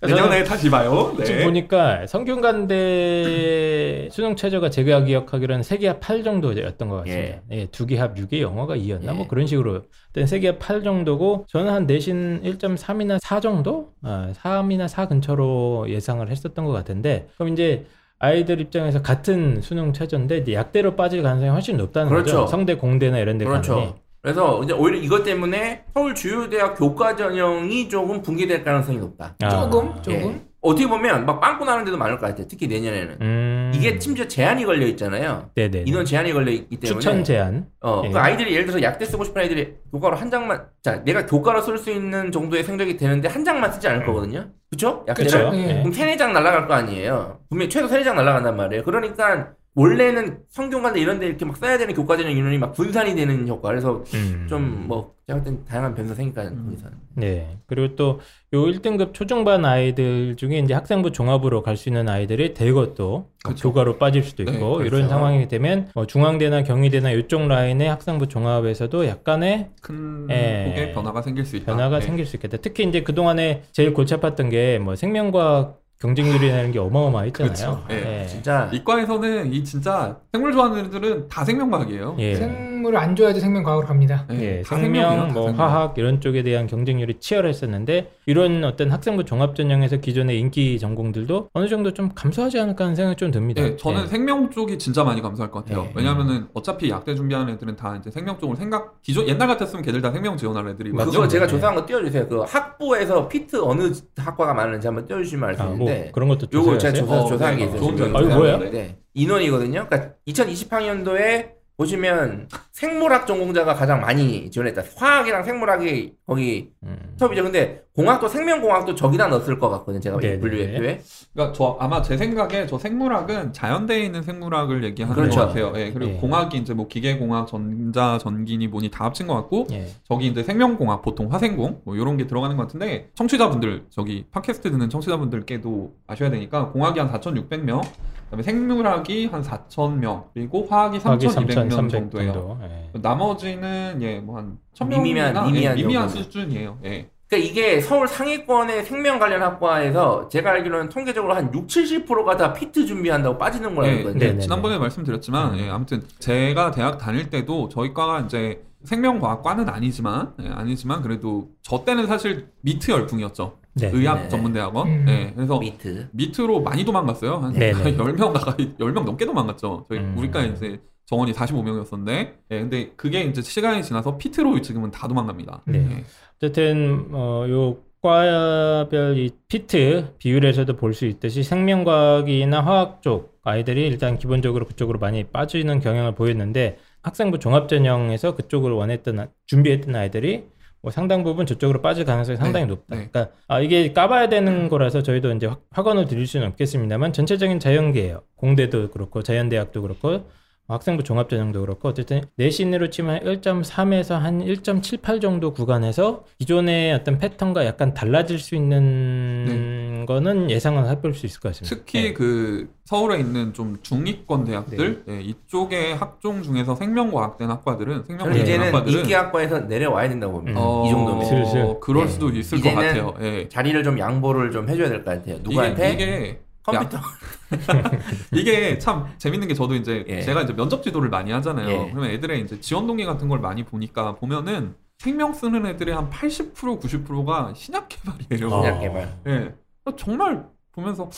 내년에 다시 봐요. 지금 네. 보니까 성균관대 수능 최저가 제가 기억하기로는 세계합 8 정도였던 것 같습니다. 예. 두개합 6에 영어가 2였나 예. 뭐 그런 식으로 일단 세계합 8 정도고 저는 한 내신 1.3이나 4 정도, 아, 3이나 4 근처로 예상을 했었던 것 같은데 그럼 이제 아이들 입장에서 같은 수능 최저인데 이제 약대로 빠질 가능성이 훨씬 높다는 그렇죠. 거죠. 성대 공대나 이런 데 그렇죠. 그래서 이제 오히려 이것 때문에 서울 주요 대학 교과 전형이 조금 붕괴될 가능성이 높다. 아, 조금 예. 조금 어떻게 보면 막 빵꾸 나는 데도 많을 것 같아요. 특히 내년에는. 음. 이게 심지어 제한이 걸려 있잖아요. 네네. 인원 제한이 걸려 있기 때문에 추천 제한. 어, 예. 그 아이들이 예를 들어서 약대 쓰고 싶은 아이들이 교과로 한 장만 자, 내가 교과로 쓸 수 있는 정도의 성적이 되는데 한 장만 쓰지 않을 거거든요. 그쵸? 약대를. 그렇죠. 예. 그럼 세네 장 날아갈 거 아니에요. 분명 히 최소 세네 장 날아간단 말이에요. 그러니까 원래는 성균관대 이런 데 이렇게 막 써야 되는 교과전형 인원이 막 분산이 되는 효과. 그래서 음. 좀뭐 제가 볼땐 다양한 변수가 생길까 거기서. 네. 그리고 또 요 1등급 초중반 아이들 중에 이제 학생부 종합으로 갈 수 있는 아이들이 대거 또 그렇죠. 교과로 빠질 수도 네, 있고 이런 그렇죠. 상황이 되면 뭐 중앙대나 경희대나 이쪽 라인의 학생부 종합에서도 약간의 큰 예. 폭의 변화가 생길 수 있다. 변화가 예. 생길 수 있겠다. 특히 이제 그동안에 제일 골치 아팠던 게 뭐 생명과학 경쟁률이라는 게 어마어마했잖아요. 그렇죠. 예. 예. 진짜 이과에서는 이 진짜 생물 좋아하는 애들은 다 생명과학이에요. 예. 생물을 안 좋아해도 생명과학으로 갑니다. 예, 다 생명, 생명이에요, 다뭐 생명. 화학 이런 쪽에 대한 경쟁률이 치열했었는데 이런 어떤 학생부 종합 전형에서 기존의 인기 전공들도 어느 정도 좀 감소하지 않을까 하는 생각이 좀 듭니다. 예, 저는 예. 생명 쪽이 진짜 많이 감소할 것 같아요. 네. 왜냐하면은 어차피 약대 준비하는 애들은 다 이제 생명 쪽을 생각 기존 옛날 같았으면 걔들 다 생명 지원할 애들이 맞죠. 그거 제가 네. 조사한 거 띄워주세요. 그 학부에서 피트 어느 학과가 많은지 한번 띄워주시면 알수 아, 뭐 있는데 그런 것도 요거 제가. 조사, 어, 조사한 네. 게 있어요. 좋은 지금 점이에요. 아니, 뭐예요? 조사했는데 인원이거든요. 그러니까 2028년도에 보시면 생물학 전공자가 가장 많이 지원했다. 화학이랑 생물학이 거기 음. 톱이죠. 근데 공학도 생명공학도 저기다 넣었을 것 같거든요. 제가 네네. 분류표에. 그러니까 저 아마 제 생각에 저 생물학은 자연대에 있는 생물학을 얘기하는 그렇죠. 것 같아요. 예, 그리고 예. 공학이 이제 뭐 기계공학, 전자, 전기니 뭐니 다 합친 것 같고 예. 저기 이제 생명공학, 보통 화생공 뭐 이런 게 들어가는 것 같은데 청취자분들 저기 팟캐스트 듣는 청취자분들께도 아셔야 되니까 공학이 한 4,600명, 그다음에 생물학이 한 4,000명, 그리고 화학이 화학이 3,200명 3,300 정도예요. 정도. 예. 나머지는 예 뭐한 미미한- 1,000명이나 미미한 미미한 정도. 수준이에요. 예. 그러니까 이게 서울 상위권의 생명 관련 학과에서 제가 알기로는 통계적으로 한 6, 70%가 다 PEET 준비한다고 빠지는 걸로 알고 예, 있거든요. 네, 네. 지난번에 말씀드렸지만 음. 예, 아무튼 제가 대학 다닐 때도 저희 과가 이제 생명과학과는 아니지만 예, 아니지만 그래도 저 때는 사실 MEET 열풍이었죠. 네. 의학 네. 전문대학원. 음. 예, 그래서 MEET. MEET로 많이 도망갔어요. 한 네네. 10명 가까이 10명 넘게 도망갔죠. 저희 음. 우리과 이제 정원이 45명이었었는데 예, 근데 그게 이제 시간이 지나서 피트로 지금은 다 도망갑니다. 네. 예. 어쨌든 어, 요 과별 이 피트 비율에서도 볼 수 있듯이 생명과학이나 화학 쪽 아이들이 일단 기본적으로 그쪽으로 많이 빠지는 경향을 보였는데 학생부 종합전형에서 그쪽을 원했던 아- 준비했던 아이들이 뭐 상당 부분 저쪽으로 빠질 가능성이 상당히 네, 높다. 네. 그러니까 아, 이게 까봐야 되는 거라서 저희도 이제 확- 확언을 드릴 수는 없겠습니다만 전체적인 자연계예요. 공대도 그렇고 자연대학도 그렇고 학생부 종합전형도 그렇고 어쨌든 내신으로 치면 1.3에서 한 1.78 정도 구간에서 기존의 어떤 패턴과 약간 달라질 수 있는 거는 예상은 해볼 수 있을 것 같습니다. 특히 네. 그 서울에 있는 좀 중위권 대학들 예, 이쪽의 학종 중에서 생명과학된 학과들은 저는 생명과학 네. 이제는 학과들은 인기학과에서 내려와야 된다고 봅니다. 음. 어, 이 정도면. 슬슬. 그럴 네. 수도 있을 것 이제는 같아요. 예. 자리를 좀 양보를 좀 해줘야 될 것 같아요. 누구한테? 이게, 이게 컴퓨터. 이게 참 재밌는 게 저도 이제 예. 제가 이제 면접 지도를 많이 하잖아요. 예. 그러면 애들의 이제 지원 동기 같은 걸 많이 보니까 보면은 생명 쓰는 애들의 한 80% 90%가 신약 개발이에요. 어. 신약 개발. 예. 정말 보면서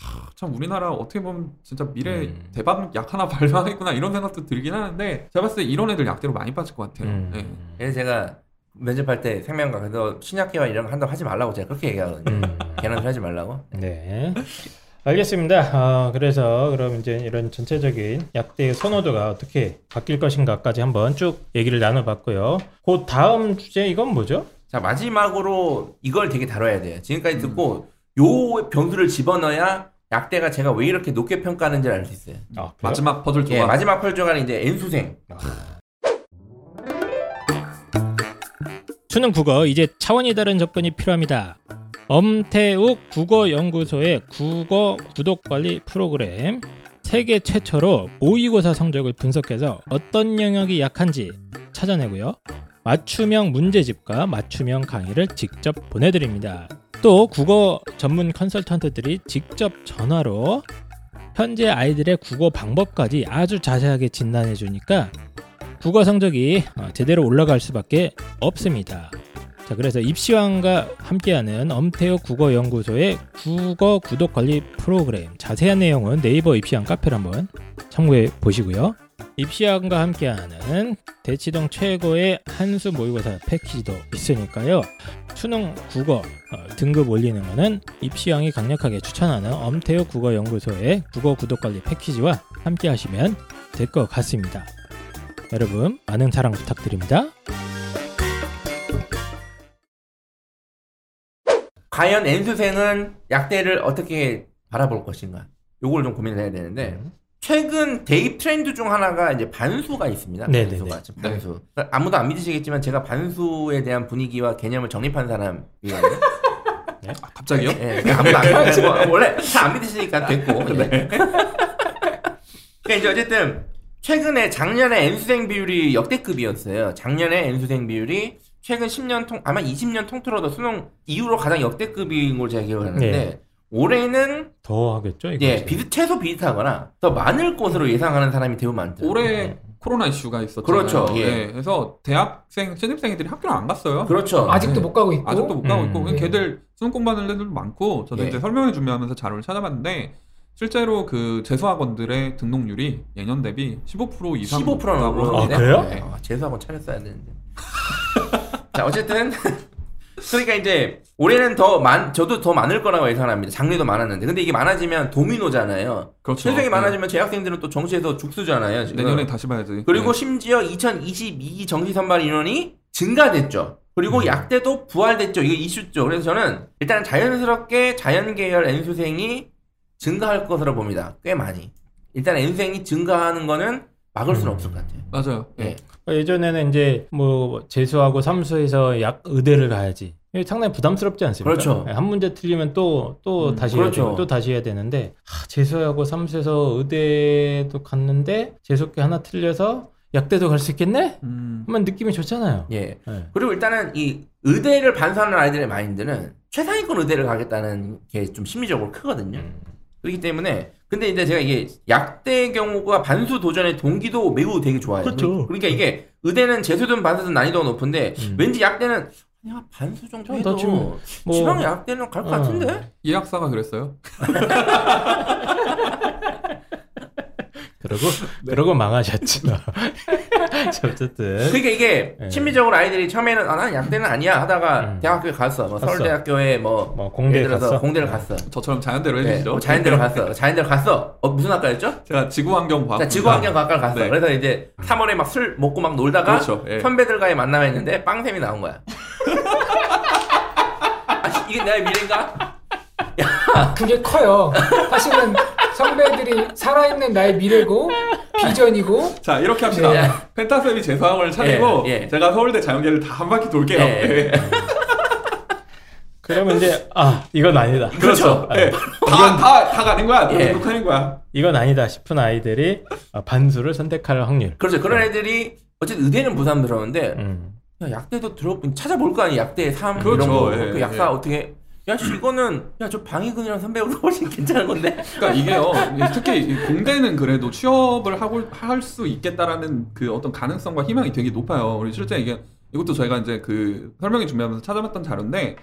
하, 참 우리나라 어떻게 보면 진짜 미래 음. 대박 약 하나 발명하겠구나 이런 생각도 들긴 하는데 제가 봤을 때 이런 애들 약대로 많이 빠질 것 같아요. 음. 예. 그래서 제가 면접할 때 생명과 그래서 신약 개발 이런 거 한다고 하지 말라고 제가 그렇게 얘기하거든요. 음. 걔는 하지 말라고. 네. 알겠습니다. 아, 그래서 그럼 이제 이런 전체적인 약대의 선호도가 어떻게 바뀔 것인가까지 한번 쭉 얘기를 나눠봤고요. 그 다음 주제 이건 뭐죠? 자 마지막으로 이걸 되게 다뤄야 돼요. 지금까지 듣고 요 변수를 집어넣어야 약대가 제가 왜 이렇게 높게 평가하는지 알수 있어요. 아, 그래요? 마지막 퍼즐 조각. 예, 마지막 펄조가는 이제 N수생. 수능 국어 이제 차원이 다른 접근이 필요합니다. 엄태욱 국어연구소의 국어 구독 관리 프로그램 세계 최초로 모의고사 성적을 분석해서 어떤 영역이 약한지 찾아내고요. 맞춤형 문제집과 맞춤형 강의를 직접 보내드립니다. 또 국어 전문 컨설턴트들이 직접 전화로 현재 아이들의 국어 방법까지 아주 자세하게 진단해 주니까 국어 성적이 어, 제대로 올라갈 수밖에 없습니다. 자, 그래서 입시왕과 함께하는 엄태욱 국어연구소의 국어 구독 관리 프로그램 자세한 내용은 네이버 입시왕 카페를 한번 참고해 보시고요. 입시왕과 함께하는 대치동 최고의 한수 모의고사 패키지도 있으니까요. 수능 국어 어, 등급 올리는 거는 입시왕이 강력하게 추천하는 엄태호 국어연구소의 국어 구독 관리 패키지와 함께 하시면 될 것 같습니다. 여러분 많은 사랑 부탁드립니다. 과연 N수생은 약대를 어떻게 바라볼 것인가? 요걸 좀 고민을 해야 되는데 음. 최근 대입 트렌드 중 하나가 이제 반수가 있습니다. 네네네. 반수가 지금 반수. 아무도 안 믿으시겠지만 제가 반수에 대한 분위기와 개념을 정립한 사람이거든요. 아, 갑자기요? 예, 그러니까 아무도 안 믿으시고 원래 다안 믿으시니까 됐고. 이제. 그러니까 이제 어쨌든 최근에 작년에 N수생 비율이 역대급이었어요. 작년에 N수생 비율이 최근 10년 통 아마 20년 통틀어도 수능 이후로 가장 역대급인 걸 제가 기억하는데 네. 올해는 더 하겠죠 이거. 예 비슷 최소 비슷하거나 더 많을 것으로 예상하는 사람이 대우 많죠. 올해 코로나 이슈가 있었잖아요. 그렇죠, 예. 네, 그래서 대학생 신입생들이 학교를 안 갔어요. 그렇죠. 아직도 못 가고 있고 아직도 못 가고 음. 있고 네. 걔들 수능 공부하는 애들도 많고 저도 예. 이제 설명회 준비하면서 자료를 찾아봤는데 실제로 그 재수학원들의 등록률이 예년 대비 15% 이상 15%라고 높다고 그러는데. 아, 그래요? 네. 아, 재수학원 차렸어야 되는데. 자, 어쨌든 그러니까 이제 올해는 더 많, 저도 더 많을 거라고 예상합니다. 장르도 많았는데. 근데 이게 많아지면 도미노잖아요. 그렇죠. 실력이 네. 많아지면 재학생들은 또 정시에서 죽수잖아요. 지금. 내년에 다시 봐야지. 그리고 네. 심지어 2022 정시 선발 인원이 증가됐죠. 그리고 음. 약대도 부활됐죠. 이거 이슈죠. 그래서 저는 일단 자연스럽게 자연계열 N수생이 증가할 것으로 봅니다. 꽤 많이. 일단 N수생이 증가하는 거는 막을 수는 음. 없을 것 같아요. 맞아요. 예. 예전에는 이제 뭐 재수하고 삼수에서 약 의대를 가야지. 상당히 부담스럽지 않습니까? 그렇죠. 한 문제 틀리면 또 또 음, 다시 그렇죠. 해야 되고 또 다시 해야 되는데 아, 재수하고 삼수에서 의대도 갔는데 재수학기 하나 틀려서 약대도 갈 수 있겠네? 음. 하면 느낌이 좋잖아요. 예. 네. 그리고 일단은 이 의대를 반수하는 아이들의 마인드는 최상위권 의대를 가겠다는 게 좀 심리적으로 크거든요. 음. 그렇기 때문에 근데 이제 제가 이게 약대 경우가 반수 도전의 동기도 매우 되게 좋아요. 그렇죠. 그러니까 이게 의대는 재수든 반수든 난이도가 높은데 음. 왠지 약대는 야 반수 정도 좀 해도 더 지금 뭐- 지방 약대는 갈것 어. 같은데. 이학사가 그랬어요. 그러고 그러고 망하셨죠. 자, 어쨌든 그러니까 이게 네. 심리적으로 아이들이 처음에는 아, 난 약대는 아니야 하다가 음. 대학교에 갔어. 뭐 갔어. 서울대학교에 뭐 뭐 공대 갔어. 공대를 갔어. 저처럼 자연대로 네, 해주시죠. 뭐 자연대로 갔어. 자연대로 갔어. 어 무슨 학과였죠? 제가 지구환경과학. 자, 지구환경학과를 갔어. 네. 그래서 이제 3월에 막 술 먹고 막 놀다가 그렇죠. 예. 선배들과의 만남했는데 빵샘이 나온 거야. 아, 이게 나의 미래인가? 그게 커요. 사실은 선배들이 살아있는 나의 미래고 비전이고 자 이렇게 합시다. 네. 펜타쌤이 재수학원을 차리고 예, 예. 제가 서울대 자연계를 다 한 바퀴 돌게요. 예. 예. 그러면 이제 아 이건 아니다. 그렇죠. 아, 예. 다다다 가는 거야. 다 예. 등록하는 거야. 이건 아니다 싶은 아이들이 아, 반수를 선택할 확률. 그렇죠. 그런 애들이 어쨌든 의대는 부담스러운데 음. 야, 약대도 들어 찾아볼 거 아니야. 약대 3 그렇죠. 이런 거. 예, 그 약사 예. 어떻게 야, 씨, 이거는 야, 저 방위근이랑 선배보다 훨씬 괜찮은 건데. 그러니까 이게요. 특히 이 공대는 그래도 취업을 하고 할 수 있겠다라는 그 어떤 가능성과 희망이 되게 높아요. 우리 실제 이게 이것도 저희가 이제 그 설명회 준비하면서 찾아봤던 자료인데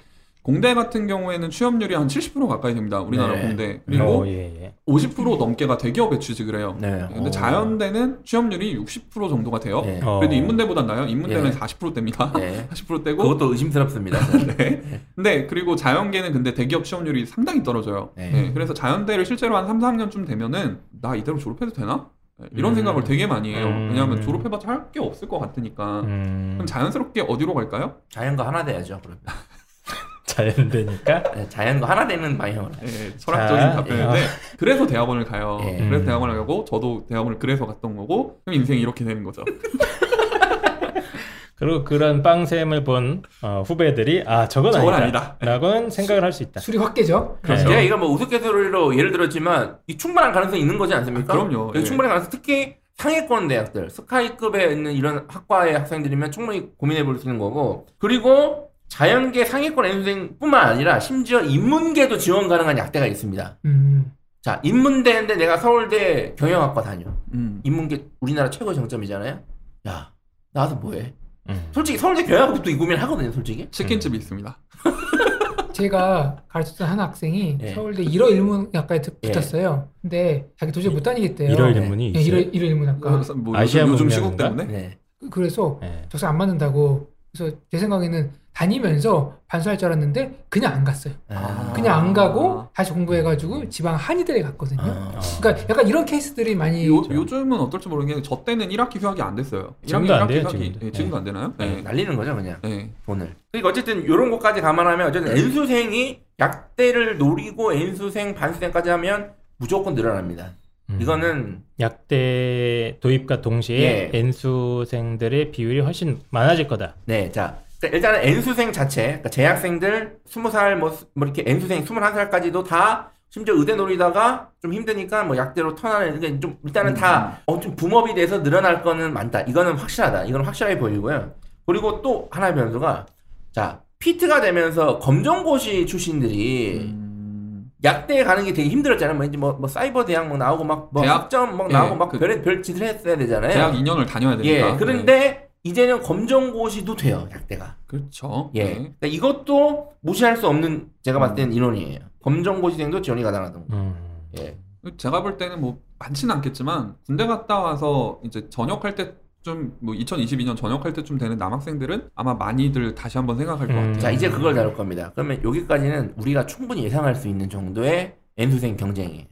공대 같은 경우에는 취업률이 한 70% 가까이 됩니다. 우리나라 네. 공대. 그리고 어, 예, 예. 50% 넘게가 대기업에 취직을 해요. 네. 근데 어. 자연대는 취업률이 60% 정도가 돼요. 네. 어. 그래도 인문대보단 나요. 인문대는 예. 40%대입니다. 네. 40%대고 그것도 의심스럽습니다. 네. 근데 그리고 자연계는 근데 대기업 취업률이 상당히 떨어져요. 네. 네, 그래서 자연대를 실제로 한 3, 4학년쯤 되면은 나 이대로 졸업해도 되나? 네, 이런 음. 생각을 되게 많이 해요. 음. 왜냐하면 졸업해봤자 할 게 없을 것 같으니까. 음, 그럼 자연스럽게 어디로 갈까요? 자연과 하나 돼야죠. 그러면. 자연되니까. 네, 자연과 하나 되는 방향으로. 예, 철학적인 자, 답변인데 그래서 대학원을 가요. 예. 그래서 음. 대학원을 가고 저도 대학원을 그래서 갔던 거고 그럼 인생이 이렇게 되는 거죠. 그리고 그런 빵샘을 본 어, 후배들이 아 저건, 저건 아니다. 라고는 생각을 할 수 있다. 술이 확 깨죠. 그렇죠. 제가 이거 뭐 우스갯소리로 예를 들었지만 이 충분한 가능성이 있는 거지 않습니까? 아, 그럼요. 예. 충분한 가능성 특히 상위권 대학들 스카이급에 있는 이런 학과의 학생들이면 충분히 고민해 볼 수 있는 거고 그리고 자연계 상위권 N수생뿐만 아니라 심지어 인문계도 지원 가능한 약대가 있습니다. 음. 자 인문대인데 내가 서울대 경영학과 다녀. 음. 인문계 우리나라 최고의 정점이잖아요. 야 나와서 뭐해? 음. 솔직히 서울대 경영학부도 이 고민 하거든요. 솔직히 치킨집이 있습니다. 제가 가르쳤던 한 학생이 예. 서울대 1호 일문학과에 드- 예. 붙었어요. 근데 자기 도저히 못 다니겠대요. 일월 네. 인문이 예, 있어요. 1호, 1호 일문학과. 뭐 아시아 요즘? 시국 때문에 네. 그래서 네. 적성 안 맞는다고. 그래서 제 생각에는 다니면서 반수할 줄 알았는데 그냥 안 갔어요. 아. 그냥 안 가고 다시 공부해가지고 지방 한의대에 갔거든요. 아. 그러니까 약간 이런 케이스들이 많이 요, 요즘은 어떨지 모르겠는데 저 때는 1학기 휴학이 안 됐어요. 지금도 1학기 안 돼요, 휴학이 지금도. 예, 지금도 안 되나요? 네, 네. 날리는 거죠 그냥 네. 돈을. 그러니까 어쨌든 이런 것까지 감안하면 어쨌든 N수생이 약대를 노리고 N수생 반수생까지 하면 무조건 늘어납니다. 음. 이거는 약대 도입과 동시에 예. N수생들의 비율이 훨씬 많아질 거다. 네, 자 그러니까 일단은 N수생 자체, 그러니까 재학생들 20살 뭐, 스- 뭐 이렇게 N수생 21살까지도 다 심지어 의대 노리다가 좀 힘드니까 뭐 약대로 턴하는 게 좀 일단은 다 어, 좀 붐업이 돼서 늘어날 거는 많다. 이거는 확실하다. 이건 확실하게 보이고요. 그리고 또 하나의 변수가 자 피트가 되면서 검정고시 출신들이 음, 약대에 가는 게 되게 힘들었잖아요. 뭐 이제 뭐, 뭐 사이버 대학 뭐 나오고 막뭐 대학? 학점 막 예, 나오고 막 그- 별의 별 짓을 했어야 되잖아요. 대학 2년을 다녀야 되니까. 예, 네. 그런데 이제는 검정고시도 돼요. 약대가. 그렇죠. 예. 네. 그러니까 이것도 무시할 수 없는 제가 봤을 때는 인원이에요. 검정고시생도 지원이 가능하던 거. 음. 예. 제가 볼 때는 뭐 많지는 않겠지만 군대 갔다 와서 이제 전역할 때 좀 뭐 2022년 전역할 때쯤 되는 남학생들은 아마 많이들 다시 한번 생각할 것 음. 같아요. 자, 이제 그걸 다룰 겁니다. 그러면 여기까지는 우리가 충분히 예상할 수 있는 정도의 N수생 경쟁이에요.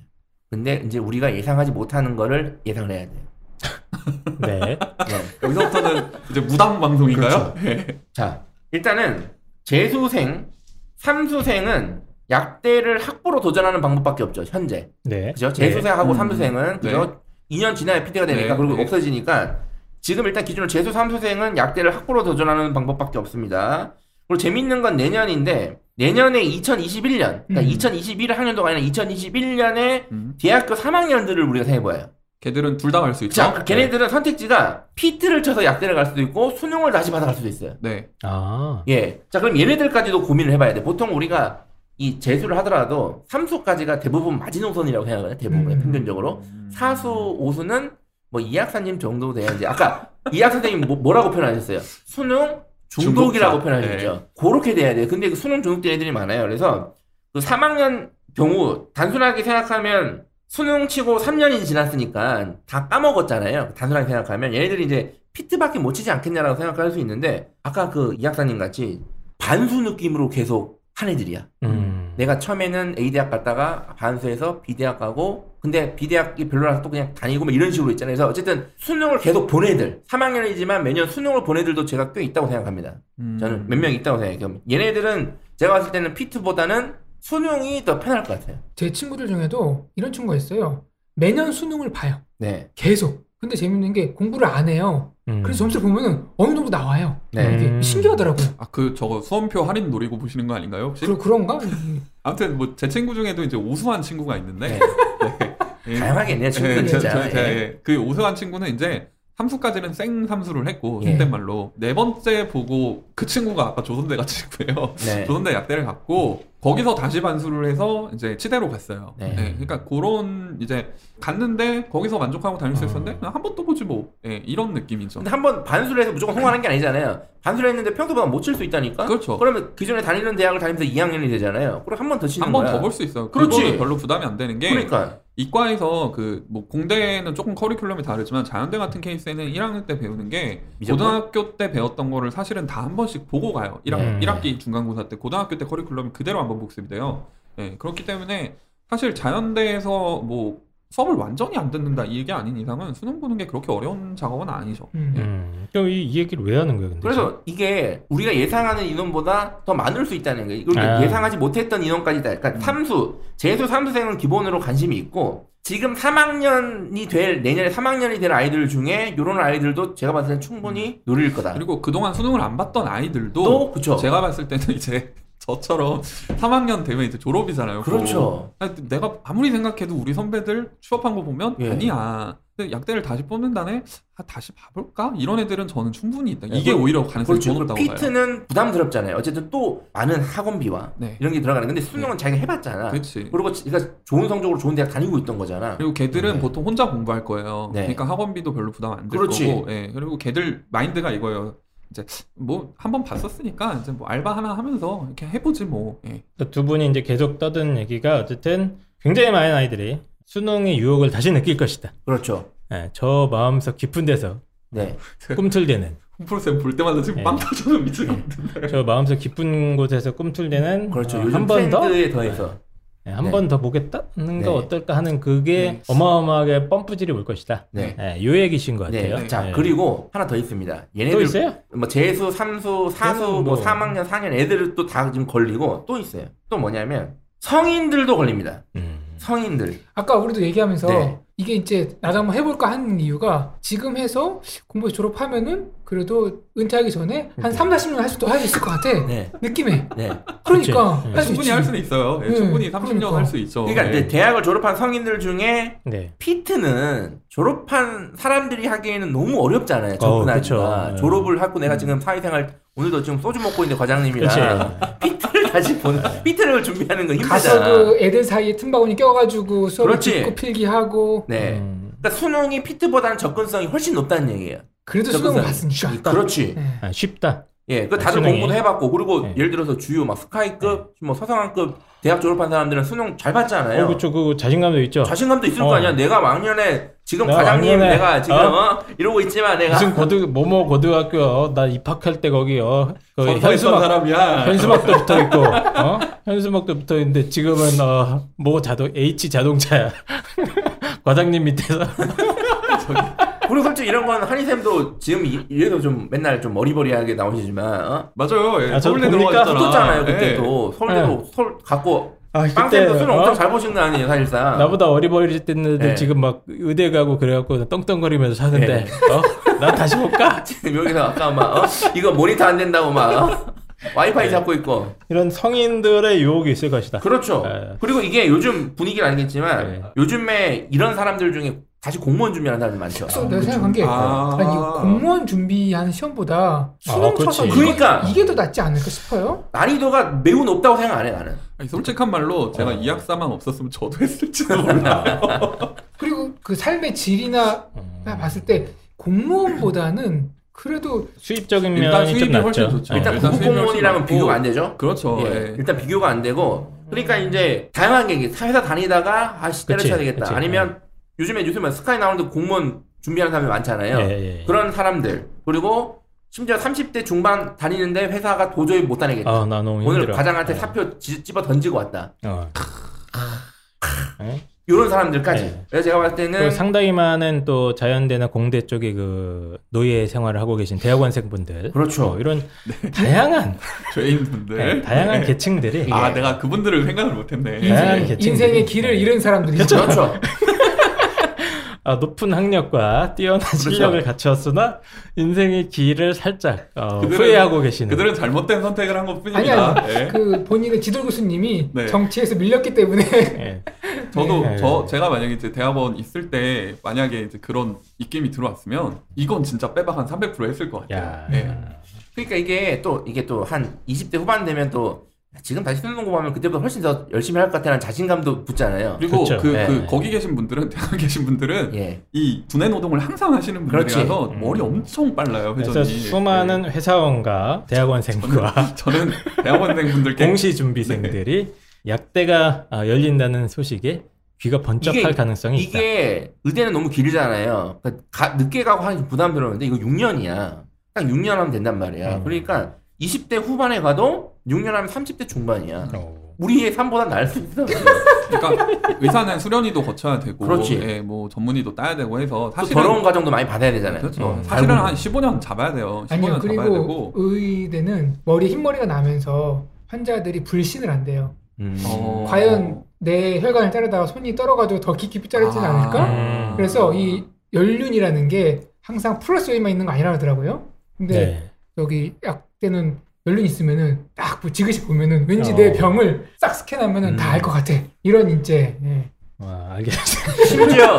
근데 이제 우리가 예상하지 못하는 거를 예상을 해야 돼요. 네. 네. 여기서부터는 이제 무당 방송인가요? 그렇죠. 자, 일단은 재수생, 삼수생은 약대를 학부로 도전하는 방법밖에 없죠. 현재. 네. 그죠? 재수생하고 음. 삼수생은 그죠? 2년 지나야 PT가 되니까 네, 그리고 네. 없어지니까 지금 일단 기준으로 재수 삼수생은 약대를 학부로 도전하는 방법밖에 없습니다. 그리고 재밌는 건 내년인데 내년에 2021년, 그러니까 음. 2021 학년도가 아니라 2021년에 음. 대학교 3학년들을 우리가 생각해봐요. 걔들은 둘 다 갈 수 있죠. 자, 그 걔네들은 선택지가 PT를 쳐서 약대를 갈 수도 있고 수능을 다시 받아갈 수도 있어요. 네. 아. 예. 자, 그럼 얘네들까지도 고민을 해봐야 돼. 보통 우리가 이 재수를 하더라도 삼수까지가 대부분 마지노선이라고 생각하거든요. 대부분 음. 평균적으로. 사수, 오수는 뭐 이학사님 정도 돼야지. 아까 이학 선생님 뭐, 뭐라고 표현하셨어요? 수능 중독이라고 중독자. 표현하셨죠. 그렇게 돼야 돼요. 근데 그 수능 중독된 애들이 많아요. 그래서 그 3학년 경우 단순하게 생각하면 수능 치고 3년이 지났으니까 다 까먹었잖아요. 단순하게 생각하면 얘네들이 이제 피트밖에 못 치지 않겠냐라고 생각할 수 있는데 아까 그 이학사님 같이 반수 느낌으로 계속 한 애들이야. 음. 내가 처음에는 A대학 갔다가 반수해서 B대학 가고 근데 B대학이 별로라서 또 그냥 다니고 뭐 이런 식으로 있잖아요. 그래서 어쨌든 수능을 계속 본 애들 3학년이지만 매년 수능을 본 애들도 제가 꽤 있다고 생각합니다. 음. 저는 몇 명 있다고 생각해요. 얘네들은 제가 봤을 때는 피트보다는 수능이 더 편할 것 같아요. 제 친구들 중에도 이런 친구가 있어요. 매년 수능을 봐요. 네. 계속. 근데 재밌는 게 공부를 안 해요. 음. 그래서 점수를 보면은 어느 정도 나와요. 네. 이게 음. 신기하더라고요. 아, 그 저거 수험표 할인 노리고 보시는 거 아닌가요, 혹시? 그, 그런가? 아무튼 뭐 제 친구 중에도 이제 오수한 친구가 있는데 네. 예. 다양하겠네요. 친구들 예, 저- 진짜. 저- 저- 예. 예. 그 오수한 친구는 이제 삼수까지는 생 삼수를 했고 예. 속된 말로 네 번째 보고 그 친구가 아까 조선대 가 친구예요. 네. 조선대 약대를 갔고 거기서 다시 반수를 해서 이제 치대로 갔어요. 네. 예, 그러니까 그런 이제 갔는데 거기서 만족하고 다닐 수 어. 있었는데 그냥 한번 또 보지 뭐 예, 이런 느낌이죠. 근데 한 번 반수를 해서 무조건 통과하는 게 아니잖아요. 반수를 했는데 평소보다 못 칠 수 있다니까? 그렇죠. 그러면 기존에 다니는 대학을 다니면서 2학년이 되잖아요. 그럼 한 번 더 치는 한번 거야. 더볼 수 있어요. 그렇지. 별로 부담이 안 되는 게 그러니까. 이과에서 그 뭐 공대는 조금 커리큘럼이 다르지만 자연대 같은 케이스에는 1학년 때 배우는 게? 고등학교 때 배웠던 거를 사실은 다 한 번씩 보고 가요. 1학, 네. 1학기 중간고사 때 고등학교 때 커리큘럼이 그대로 한번 복습이 돼요. 예, 그렇기 때문에 사실 자연대에서 뭐 수업을 완전히 안 듣는다 이게 아닌 이상은 수능 보는 게 그렇게 어려운 작업은 아니죠. 음. 음. 그럼 이, 이 얘기를 왜 하는 거예요, 근데? 그래서 이게 우리가 예상하는 인원보다 더 많을 수 있다는 거예요. 이걸 아. 예상하지 못했던 인원까지 다. 그러니까 음. 삼수, 재수 삼수생은 기본으로 관심이 있고 지금 3학년이 될 내년에 3학년이 될 아이들 중에 이런 아이들도 제가 봤을 땐 충분히 노릴 거다. 그리고 그동안 수능을 안 봤던 아이들도 또 그렇죠. 제가 봤을 때는 이제 저처럼 3학년 되면 이제 졸업이잖아요. 그렇죠. 아니, 내가 아무리 생각해도 우리 선배들 취업한 거 보면 예. 아니야. 근데 약대를 다시 뽑는다네. 아, 다시 봐볼까? 이런 애들은 저는 충분히 있다. 네, 이게 그- 오히려 가능성이 그렇죠. 더 높다고 봐요. 피트는 부담스럽잖아요. 어쨌든 또 많은 학원비와 네. 이런 게 들어가는 건데 수능은 자기가 해봤잖아. 그렇지. 그리고 그러니까 좋은 성적으로 좋은 대학 다니고 있던 거잖아. 그리고 걔들은 네. 보통 혼자 공부할 거예요. 네. 그러니까 학원비도 별로 부담 안될 그렇지. 거고. 예. 그리고 걔들 마인드가 이거예요. 이제 뭐 한 번 봤었으니까 이제 뭐 알바 하나 하면서 이렇게 해보지 뭐. 예. 두 분이 이제 계속 떠든 얘기가 어쨌든 굉장히 많은 아이들이 수능의 유혹을 다시 느낄 것이다. 그렇죠. 예, 저 마음속 깊은 데서 네. 꿈틀대는 홈프로쌤 볼 때마다 지금 예. 빵 터져서 같은데. 저 마음속 깊은 곳에서 꿈틀대는 그렇죠. 어, 요즘 한번 더? 트렌드에 더해서 한 네. 번더 보겠다는 거 네. 어떨까 하는 그게 어마어마하게 pom프질이 올 것이다. 네. 예, 요 얘기신 것 네. 같아요. 자 예. 그리고 하나 더 있습니다. 또 얘네들 있어요? 뭐 재수, 삼수, 사수, 뭐 뭐- 3학년, 4학년 애들은 또다 지금 걸리고 또 있어요. 또 뭐냐면 성인들도 걸립니다. 음. 성인들. 아까 우리도 얘기하면서 네. 이게 이제 나도 한번 해볼까 하는 이유가 지금 해서 공부 졸업하면은 그래도 은퇴하기 전에 한 네. 3, 40년 할 수도 할 수 있을 것 같아. 네. 느낌에. 네. 그러니까 그치. 할수 충분히. 할 수는 있어요. 예, 네, 충분히 30년 그러니까. 할수 있죠. 그러니까 예. 이제 대학을 졸업한 성인들 중에 네. 피트는 졸업한 사람들이 하기에는 너무 어렵잖아요. 어, 접근하기가. 네. 졸업을 하고 내가 지금 사회생활 오늘도 지금 소주 먹고 있는데 과장님이랑. 피트를 다시 보는 피트를 준비하는 건 힘들잖아. 그 애들 사이에 틈바구니 껴가지고 수업. 듣고 필기하고 네. 음. 그러니까 수능이 피트보다는 접근성이 훨씬 높다는 얘기예요. 그래도 수능을 봤으니까. 그렇지. 네. 아, 쉽다. 예, 그 다들 수능이. 공부도 해봤고 그리고 네. 예를 들어서 주요 막 스카이급, 뭐 서성한급 대학 졸업한 사람들은 수능 잘 봤잖아요. 어, 그쵸. 그 자신감도 있죠. 자신감도 있을 어. 거 아니야. 내가 왕년에 지금 내가 과장님 왕년에, 내가 지금 어? 어? 이러고 있지만 내가 무슨 고등 뭐뭐 고등학교 어, 나 입학할 때 거기요. 그 선서했던 현수막 사람이야. 현수막도 붙어 있고, 어? 현수막도 붙어 있는데 지금은 어, 뭐 자동 H 자동차야. 과장님 밑에서. 그리고 솔직히 이런 건 한희쌤도 지금 이- 이래도 좀 맨날 좀 머리버리하게 나오시지만 어? 맞아요. 예, 아, 저 서울대 보니까 들어가셨잖아. 붙었잖아요 예. 그때도 서울대도 네. 서울 갖고 아, 빵쌤도 수능 어? 엄청 잘 보신 거 아니에요 사실상. 나보다 어리버리 때들 네. 지금 막 의대 가고 그래갖고 떵떵거리면서 사는데, 네. 어? 나 다시 볼까? 지금 여기서 아까 막 어? 이거 모니터 안 된다고 막 어? 와이파이 네. 잡고 있고. 이런 성인들의 유혹이 있을 것이다. 그렇죠. 네. 그리고 이게 요즘 분위기는 알겠지만 네. 요즘에 이런 사람들 중에 다시 공무원 준비하는 사람들 많죠. 그래서 내가 생각한 게 아. 아니 이거 공무원 준비하는 시험보다 수능 그치. 쳐서 이거, 그러니까. 이게 더 낫지 않을까 싶어요. 난이도가 매우 높다고 생각 안 해 나는. 아니, 솔직한 말로 제가 어. 이 학사만 없었으면 저도 했을지도 몰라요. 그리고 그 삶의 질이나 음. 봤을 때 공무원보다는 그래도 수입적인 면이 좀 수입이 훨씬 낫죠. 좋죠. 어. 일단 일단 훨씬 비교가. 안 되죠. 그렇죠. 예, 예. 일단 비교가 안 되고 그러니까 이제 다양한 게. 회사 다니다가 아씨 때려쳐야 되겠다. 그치. 아니면 요즘에 요즘에 스카이 나오는데 공무원 준비하는 사람이 많잖아요. 예, 예. 그런 사람들 그리고 심지어 30대 중반 다니는데 회사가 도저히 못 다니겠다. 아, 나 너무 오늘 힘들어. 과장한테 어. 사표 지- 집어 던지고 왔다. 어. 예? 이런 사람들까지. 네. 그래서 제가 봤을 때는 상당히 많은 또 자연대나 공대 쪽에 그 노예 생활을 하고 계신 대학원생분들, 그렇죠. 어, 이런 다양한 죄인분들. 네, 다양한 계층들이 아, 예. 내가 그분들을 생각을 못했네. 다양한 인생, 계층들이- 인생의 길을 잃은 사람들이죠. 그렇죠. 아, 높은 학력과 뛰어난 실력을 갖췄으나 인생의 길을 살짝 어, 그들은- 후회하고 계시는. 그들은 잘못된 선택을 한 아니 것뿐입니다. 아니 예. 그 본인의 지도 교수님이 네. 정치에서 밀렸기 때문에 예. 저도 네. 저 제가 만약에 이제 대학원 있을 때 만약에 이제 그런 입김이 들어왔으면 이건 진짜 빼박 한 300% 했을 것 같아요. 야. 예. 그러니까 이게 또 이게 또 한 20대 후반 되면 또 지금 다시 수능 공부하면 그때보다 훨씬 더 열심히 할 것 같다는 자신감도 붙잖아요. 그리고 그렇죠. 그, 네. 그 거기 계신 분들은 대학 계신 분들은 예. 이 두뇌 노동을 항상 하시는. 분들이라서 음. 머리 엄청 빨라요 그래서 회전이. 수많은 회사원과 대학원생과 예. 저는 대학원생 분들께 공시 준비생들이 약대가 아, 열린다는 소식에 귀가 번쩍할 이게- 가능성이 있다. 이게 의대는 너무 길잖아요. 그러니까 가- 늦게 가고 하기 부담스러운데 이거 6년이야. 딱 6년 하면 된단 말이야. 음. 그러니까 20대 후반에 가도 6년 하면 30대 중반이야. 어. 우리의 삶보다 나을 수 있어. 그러니까 의사는 수련의도 거쳐야 되고, 그렇지. 예, 뭐 전문의도 따야 되고 해서 또 사실은 더러운 과정도 많이 받아야 되잖아요. 그렇죠. 음, 사실은 한 15년 잡아야 돼요. 15년 아니요 잡아야 그리고 되고. 의대는 머리에 흰머리가 나면서 환자들이 불신을 안 돼요. 음. 어. 과연 내 혈관을 자르다가 손이 떨어가지고 더 깊이 자르진 아. 않을까? 음. 그래서 이 연륜이라는 게 항상 플러스 요인만 있는 거 아니라 하더라고요. 근데 네. 여기 약대는 연륜 있으면은 딱뭐 지그시 보면은 왠지 어. 내 병을 싹 스캔하면은 음. 다알 것 같아. 이런 이제 예. 와, 알겠어요. 심지어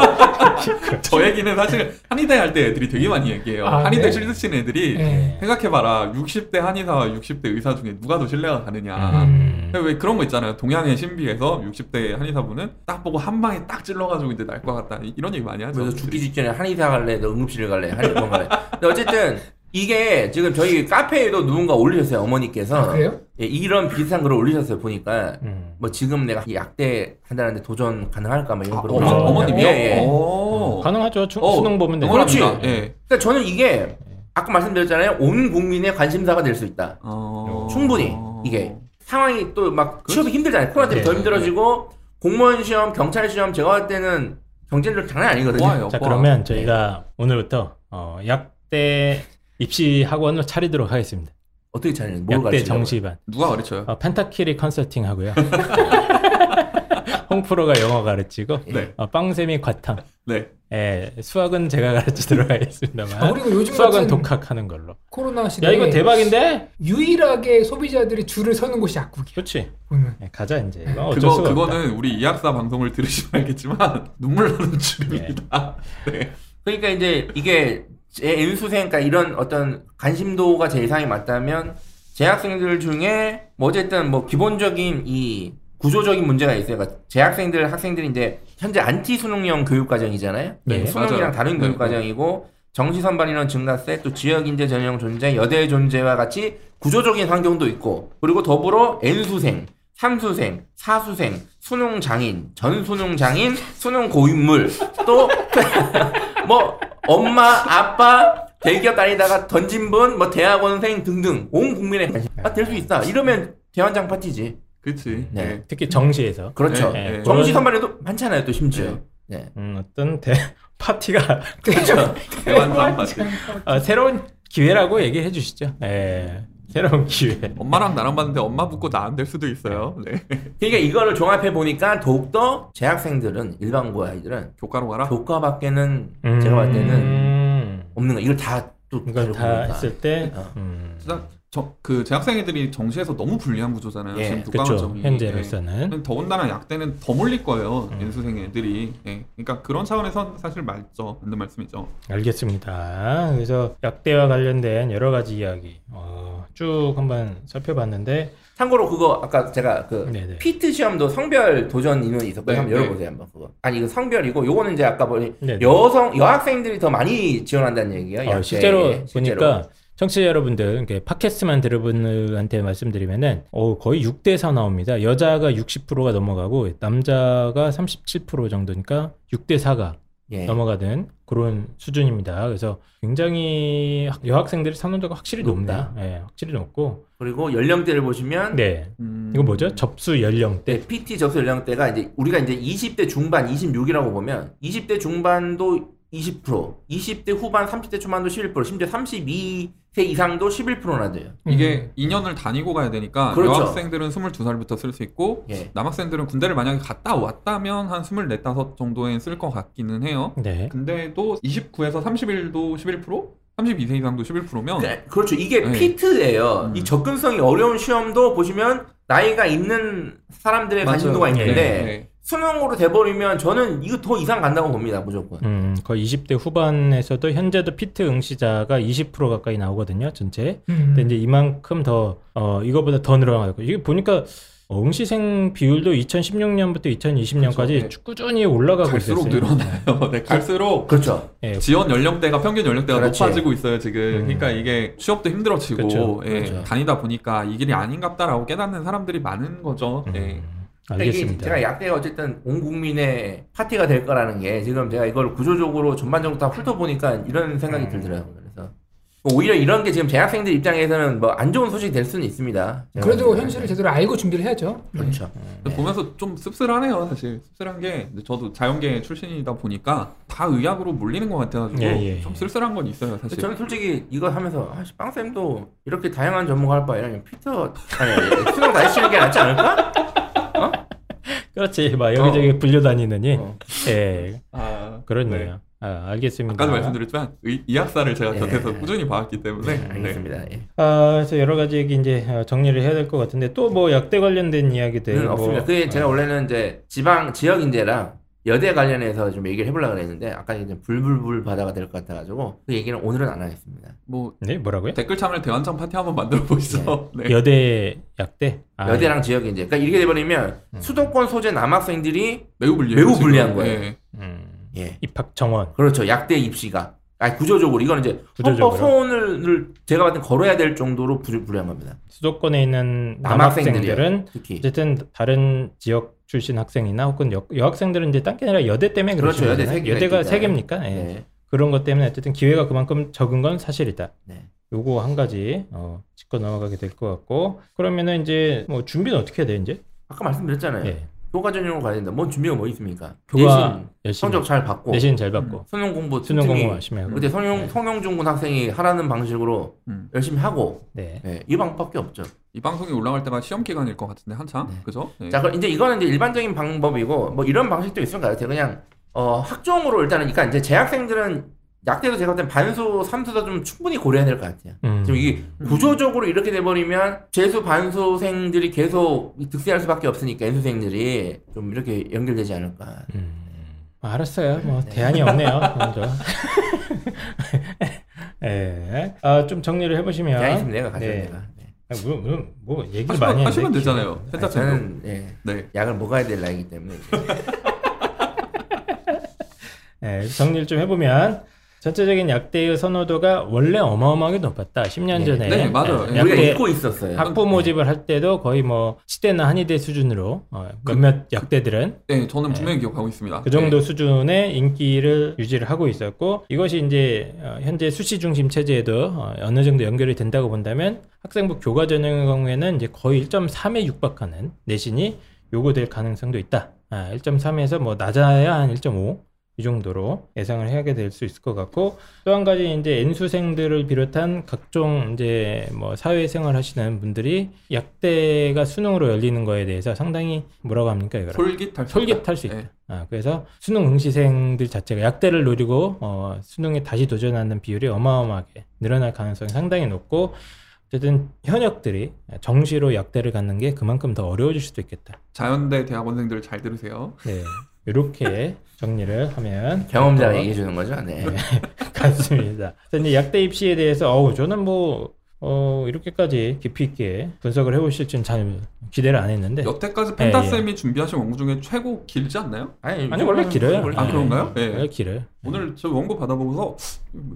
저 얘기는 사실 한의대 할 때 애들이 되게 많이 얘기해요. 아, 한의대 네? 실드 치는 애들이 예. 생각해봐라. 60대 한의사와 60대 의사 중에 누가 더 신뢰가 가느냐. 음. 왜 그런 거 있잖아요. 동양의 신비에서 60대 한의사분은 딱 보고 한 방에 딱 찔러가지고 이제 날 것 같다. 이런 얘기 많이 하죠. 그래서 죽기 직전에 한의사 갈래, 너 응급실을 갈래, 한의병 갈래. 근데 어쨌든 이게 지금 저희 카페에도 누군가 올리셨어요 어머니께서 아, 그래요? 예, 이런 비슷한 글을 올리셨어요 보니까 음. 뭐 지금 내가 이 약대 한다는데 도전 가능할까 뭐 이런 아, 글을 어머, 올리셨어요. 어머님이요? 예, 예. 오. 가능하죠. 주, 어, 수능 보면 되죠. 그렇지. 예. 그러니까 저는 이게 아까 말씀드렸잖아요 온 국민의 관심사가 될 수 있다 어... 충분히 이게 상황이 또 막 취업이 힘들잖아요 코로나 때문에 네, 더 네, 힘들어지고 공무원 시험 경찰 시험 제가 할 때는 경쟁률 장난 아니거든요 좋아요. 자 와. 그러면 저희가 오늘부터 어, 약대 입시 학원을 차리도록 하겠습니다. 어떻게 차리는 뭘 약대 가르치려고 정시반. 누가 가르쳐요? 어, 펜타키리 컨설팅 하고요. 홍프로가 영어 가르치고 네. 어, 빵쌤이 과탐. 네. 예, 수학은 제가 가르치도록 아, 하겠습니다만 그리고 요즘 수학은 독학하는 걸로. 코로나 야 시대에 이거 대박인데? 유일하게 소비자들이 줄을 서는 곳이 약국이야. 그렇지. 보면. 예, 가자 이제. 이거 어쩔 그거. 그거는 우리 이학사 방송을 들으시면 알겠지만 눈물 나는 줄입니다. 네. 그러니까 이제 이게 제 N수생 그러니까 이런 어떤 관심도가 제 예상이 맞다면 재학생들 중에 뭐 어쨌든 뭐 기본적인 이 구조적인 문제가 있어요. 그러니까 재학생들 학생들이 이제 현재 안티 수능형 교육 과정이잖아요. 네, 수능이랑 맞아요. 다른 네, 교육 과정이고 정시 선발 인원 증가세 또 지역 인재 전형 존재 여대 존재와 같이 구조적인 환경도 있고 그리고 더불어 N수생 삼수생, 사수생, 수능 장인, 전 수능 장인, 수능 고인물, 또 뭐 엄마, 아빠, 대기업 다니다가 던진 분, 뭐 대학원생 등등 온 국민의 관심 될수 있다. 이러면 대환장 파티지. 그렇지. 네. 네. 특히 정시에서 그렇죠. 네, 네. 정시 선발에도 많잖아요, 또 심지어. 네. 음, 어떤 대 파티가 그렇죠. 대환장 파티. 어, 새로운 기회라고 얘기해 주시죠. 예. 새로운 기회. 엄마랑 나랑 봤는데 엄마 붙고 나 안 될 수도 있어요. 네. 그러니까 이거를 종합해 보니까 더욱더 재학생들은 일반고 아이들은 교과로 가라. 교과밖에는 제가 봤을 때는 음, 없는 거. 이걸 다 또 이걸 다 했을 때 어. 음, 저, 그 재학생애들이 정시에서 너무 불리한 구조잖아요. 예, 지금. 교과과정이. 현재로서는 더군다나 약대는 더 몰릴 거예요. 음. 연수생 애들이. 예. 그러니까 그런 차원에서 사실 맞죠. 맞는 말씀이죠. 알겠습니다. 그래서 약대와 관련된 여러 가지 이야기 어, 쭉 한번 살펴봤는데 참고로 그거 아까 제가 그 네네. 피트 시험도 성별 도전 인원이 있었거든요. 네, 한번 네. 열어보세요 한번 그거. 아니 이거 성별이고 요거는 이제 아까 보니 네네. 여성 여학생들이 더 많이 지원한다는 얘기예요. 어, 실제로 실제로. 청취자 여러분들 팟캐스트만 들어분들한테 말씀드리면은 어, 거의 6대 4 나옵니다. 여자가 60%가 넘어가고 남자가 37% 정도니까 6대 4가 예. 넘어가는 그런 수준입니다. 그래서 굉장히 학- 여학생들의 선호도가 확실히 높다. 예, 확실히 높고 그리고 연령대를 보시면 네. 음. 이거 뭐죠? 접수 연령대. 네, PT 접수 연령대가 이제 우리가 이제 20대 중반 26이라고 보면 20대 중반도 20%, 20대 후반 30대 초반도 11%, 심지어 32 세 이상도 11%나 돼요. 이게 2년을 다니고 가야 되니까 음. 그렇죠. 여학생들은 22살부터 쓸 수 있고 예. 남학생들은 군대를 만약에 갔다 왔다면 한 24, 5 정도에 쓸것 같기는 해요. 네. 근데 또 29에서 31도 11%? 32세 이상도 11%면 그, 그렇죠. 이게 네. 피트예요. 음. 이 접근성이 어려운 시험도 보시면 나이가 있는 사람들의 관심도가 네. 있는데 네. 수능으로 돼버리면 저는 이거 더 이상 간다고 봅니다. 무조건. 음, 거의 20대 후반에서도 현재도 피트 응시자가 20% 가까이 나오거든요, 전체. 음. 근데 이제 이만큼 더, 어, 이거보다 더 늘어나고. 이게 보니까 어, 응시생 비율도 2016년부터 2020년까지 그렇죠. 네. 꾸준히 올라가고 갈수록 있었어요. 늘어나요. 네, 갈수록 그렇죠. 예, 지원 연령대가 평균 연령대가 그렇지. 높아지고 있어요 지금. 음. 그러니까 이게 취업도 힘들어지고 그렇죠. 예, 그렇죠. 다니다 보니까 이 길이 아닌갑다라고 깨닫는 사람들이 많은 거죠. 음, 예. 그러니까 알겠습니다. 제가 약대가 어쨌든 온 국민의 파티가 될 거라는 게 지금 제가 이걸 구조적으로 전반적으로 다 훑어보니까 이런 생각이 음. 들더라고요. 그래서 뭐 오히려 이런 게 지금 재학생들 입장에서는 뭐 안 좋은 소식이 될 수는 있습니다. 그래도. 현실을 제대로 알고 준비를 해야죠. 네. 그렇죠. 근데 보면서 좀 씁쓸하네요 사실 씁쓸한 게 저도 자연계 출신이다 보니까 다 의학으로 몰리는 것 같아가지고 예, 예, 좀 예. 쓸쓸한 건 있어요 사실. 저는 솔직히 이거 하면서 아, 씨, 빵쌤도 이렇게 다양한 전문가 할 바에는 피터 아니 수능 다시 치는 게 낫지 않을까? 그렇지. 막 여기저기 불려 다니느니. 어. 예, 아 그렇네요. 아, 알겠습니다. 아까도 말씀드렸지만 의, 이학사를 제가 예. 곁에서 꾸준히 봐왔기 때문에 네, 알겠습니다. 예. 아, 그래서 여러 가지 얘기 이제 어, 정리를 해야 될 것 같은데 또 뭐 약대 관련된 이야기들 는 뭐, 없습니다. 그게 제가 원래는 이제 지방 지역 인재랑 여대 관련해서 좀 얘기를 해보려고 그랬는데 아까 이제 불불불 바다가 될 것 같아가지고 그 얘기는 오늘은 안 하겠습니다. 뭐 네, 뭐라고요? 댓글 참여 대환장 파티 한번 만들어 보시죠. 네. 여대 약대? 아, 여대랑 지역 인재. 그러니까 이렇게 돼버리면 음. 수도권 소재 남학생들이 매우 불리해요. 매우. 불리한 거예요. 예. 음, 예 입학 정원. 그렇죠 약대 입시가 아니 구조적으로 이거는 이제 구조적으로. 헌법 소원을 제가 봤을 때 걸어야 될 정도로 불, 불리한 겁니다. 수도권에 있는 남학생들이요. 남학생들은 특히 어쨌든 다른 지역 출신 학생이나 혹은 여, 여학생들은 이제 딴게 아니라 여대 때문에 그렇죠. 여대 세 여대가 세. 개입니까? 예. 네. 그런 것 때문에 어쨌든 기회가 그만큼 적은 건 사실이다. 네. 요거 한 가지 어, 짚고 넘어가게 될 것 같고 그러면은 이제 뭐 준비는 어떻게 해야 돼 이제? 아까 말씀드렸잖아요. 예. 교과 전형으로 가야 된다. 뭔 준비가 뭐 있습니까? 교과 내신 열심히 성적 잘 받고 내신 잘 받고 수능 공부 수능 공부 열심히 하고 그때 성용 네. 성용중군 학생이 하라는 방식으로 음. 열심히 하고 네. 네, 이 방법밖에 없죠. 이 방송이 올라갈 때가 시험 기간일 것 같은데 한참 네. 그죠? 네. 자, 그럼 이제 이거는 이제 일반적인 방법이고 뭐 이런 방식도 있을 것 같아요. 그냥 어, 학종으로 일단은 그러니까 이제 재학생들은 약대도 제가 볼땐 반수, 삼수도 좀 충분히 고려해야 될 것 같아요. 음. 지금 이게 구조적으로 이렇게 돼버리면 재수 반수생들이 계속 득세할 수밖에 없으니까 N수생들이 좀 이렇게 연결되지 않을까. 음. 아, 알았어요. 뭐 네. 대안이 없네요. 먼저. 예. 아, 좀 정리를 해보시면 대안 있으면 내가 가져 네. 내가. 네. 아, 뭐, 뭐, 뭐 얘기를 하시면, 많이 하시면 했는데 되잖아요. 아니, 펜타쌤도. 저는 예, 네. 약을 먹어야 될 나이기 때문에. 예, 정리를 좀 해보면 전체적인 약대의 선호도가 원래 어마어마하게 높았다. 10년 네. 전에 네, 맞아요. 예, 우리가 약대 잊고 있었어요. 학부 모집을 할 때도 거의 뭐 치대나 한의대 수준으로 어, 몇몇 약대들은 네, 저는 분명히 기억하고 있습니다. 그 정도 수준의 인기를 유지를 하고 있었고 이것이 이제 어, 현재 수시 중심 체제에도 어, 어느 정도 연결이 된다고 본다면 학생부 교과 전형의 경우에는 이제 거의 1.3에 육박하는 내신이 요구될 가능성도 있다. 아, 1.3에서 뭐 낮아야 한 1.5. 이 정도로 예상을 하게 될 수 있을 것 같고 또 한 가지 이제 N수생들을 비롯한 각종 이제 뭐 사회생활 하시는 분들이 약대가 수능으로 열리는 거에 대해서 상당히 뭐라고 합니까 이거를 솔깃할 수 솔깃할 수. 있다. 네. 아, 그래서 수능 응시생들 자체가 약대를 노리고 어, 수능에 다시 도전하는 비율이 어마어마하게 늘어날 가능성이 상당히 높고 어쨌든 현역들이 정시로 약대를 갖는 게 그만큼 더 어려워질 수도 있겠다. 자연대 대학원생들 잘 들으세요. 네, 이렇게 정리를 하면 경험자가 될 얘기해 주는 거죠. 네. 것 같습니다. 그래서 이제 약대 입시에 대해서 어우 저는 뭐 어, 이렇게까지 깊이 있게 분석을 해보실 줄은 잘 기대를 안 했는데 여태까지 예, 펜타쌤이 준비하신 원고 중에 최고 길지 않나요? 아니, 아니, 원래 길어요. 원래 아, 네. 그런가요? 네. 원래 길어요. 오늘 저 원고 받아보고서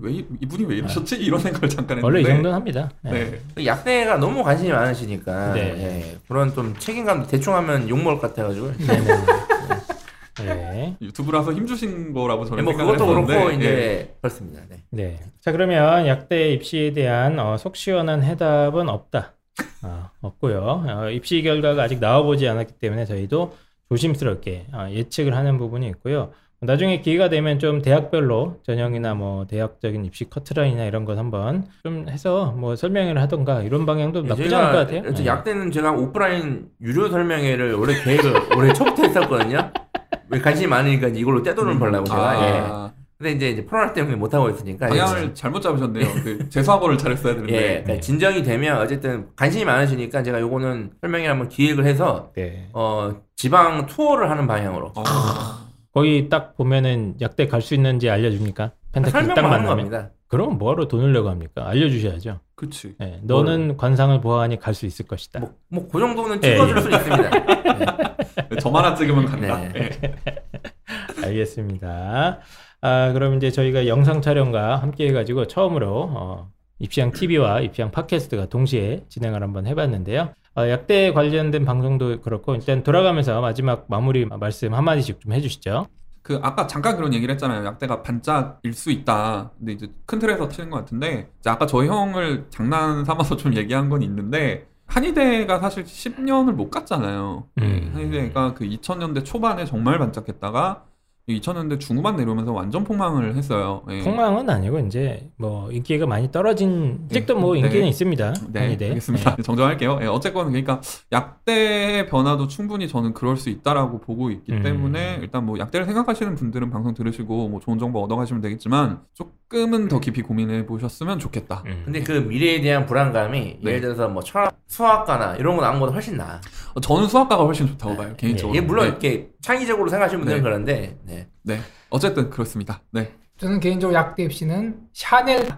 왜 이- 이분이 왜 이러셨지? 이런 생각을 잠깐 했는데 원래 이 정도는 합니다. 네. 네. 그 약대가 너무 관심이 많으시니까 네. 예, 그런 좀 책임감도 대충 하면 욕먹을 것 같아가지고 네. 유튜브라서 힘주신 거라고 저는 뭐 생각을 그것도 했었는데 그렇고 예. 이제 그렇습니다. 네. 네. 자, 그러면 약대 입시에 대한 어, 속 시원한 해답은 없다. 아, 없고요. 어, 입시 결과가 아직 나와보지 않았기 때문에 저희도 조심스럽게 어, 예측을 하는 부분이 있고요. 나중에 기회가 되면 좀 대학별로 전형이나 뭐 대학적인 입시 커트라인이나 이런 것 한번 좀 해서 뭐 설명을 하던가 이런 방향도 나쁘지 않을 것 같아요. 저 네. 약대는 제가 오프라인 유료 설명회를 올해 계획을 올해 초부터 했었거든요. 왜 관심이 많으니까 이걸로 떼돈을 벌라고 제가. 예. 아, 근데 이제, 이제 코로나 때문에 못 하고 있으니까. 방향을 잘못 잡으셨네요. 그 재수학원을 잘했어야 예, 되는데 그러니까 네. 진정이 되면 어쨌든 관심이 많으시니까 제가 요거는 설명회 한번 기획을 해서 네. 어 지방 투어를 하는 방향으로 아, 거기 딱 보면은 약대 갈 수 있는지 알려줍니까? 펜타킬 딱 만나면. 겁니다. 그럼 뭐하러 돈을 내고 합니까? 알려주셔야죠. 그치. 네, 너는 관상을 보아하니 갈 수 있을 것이다. 뭐 뭐그 정도는 예, 찍어줄 수 있습니다. 네. 저만 안 찍으면 간다. 네. 예. 알겠습니다. 아, 그럼 이제 저희가 영상 촬영과 함께 해가지고 처음으로 어, 입시왕 TV와 입시왕 팟캐스트가 동시에 진행을 한번 해봤는데요. 어, 약대 관련된 방송도 그렇고 일단 돌아가면서 마지막 마무리 말씀 한마디씩 좀 해주시죠. 그 아까 잠깐 그런 얘기를 했잖아요. 약대가 반짝일 수 있다. 근데 이제 큰 틀에서 치는 것 같은데 아까 저희 형을 장난 삼아서 좀 얘기한 건 있는데 한의대가 사실 10년을 못 갔잖아요. 음. 한의대가 그 2000년대 초반에 정말 반짝했다가 2000년대 중후반 내려오면서 완전 폭망을 했어요. 예. 폭망은 아니고 이제 뭐 인기가 많이 떨어진 아직도 뭐 네. 인기는 있습니다. 네, 한의대. 알겠습니다. 정정할게요. 예, 어쨌건 그러니까 약대의 변화도 충분히 저는 그럴 수 있다라고 보고 있기 음. 때문에 일단 뭐 약대를 생각하시는 분들은 방송 들으시고 뭐 좋은 정보 얻어가시면 되겠지만 조금 은 더 깊이 고민해 보셨으면 좋겠다. 음. 근데 그 미래에 대한 불안감이 네. 예를 들어서 뭐 철학, 수학과나 이런 거 나온 것보다 훨씬 나아. 어, 저는 수학과가 훨씬 좋다고 봐요 개인적으로. 예, 물론 네. 이렇게 창의적으로 생각하시는 분들은 네. 그런데 네. 어쨌든 그렇습니다. 네. 저는 개인적으로 약대 입시는 샤넬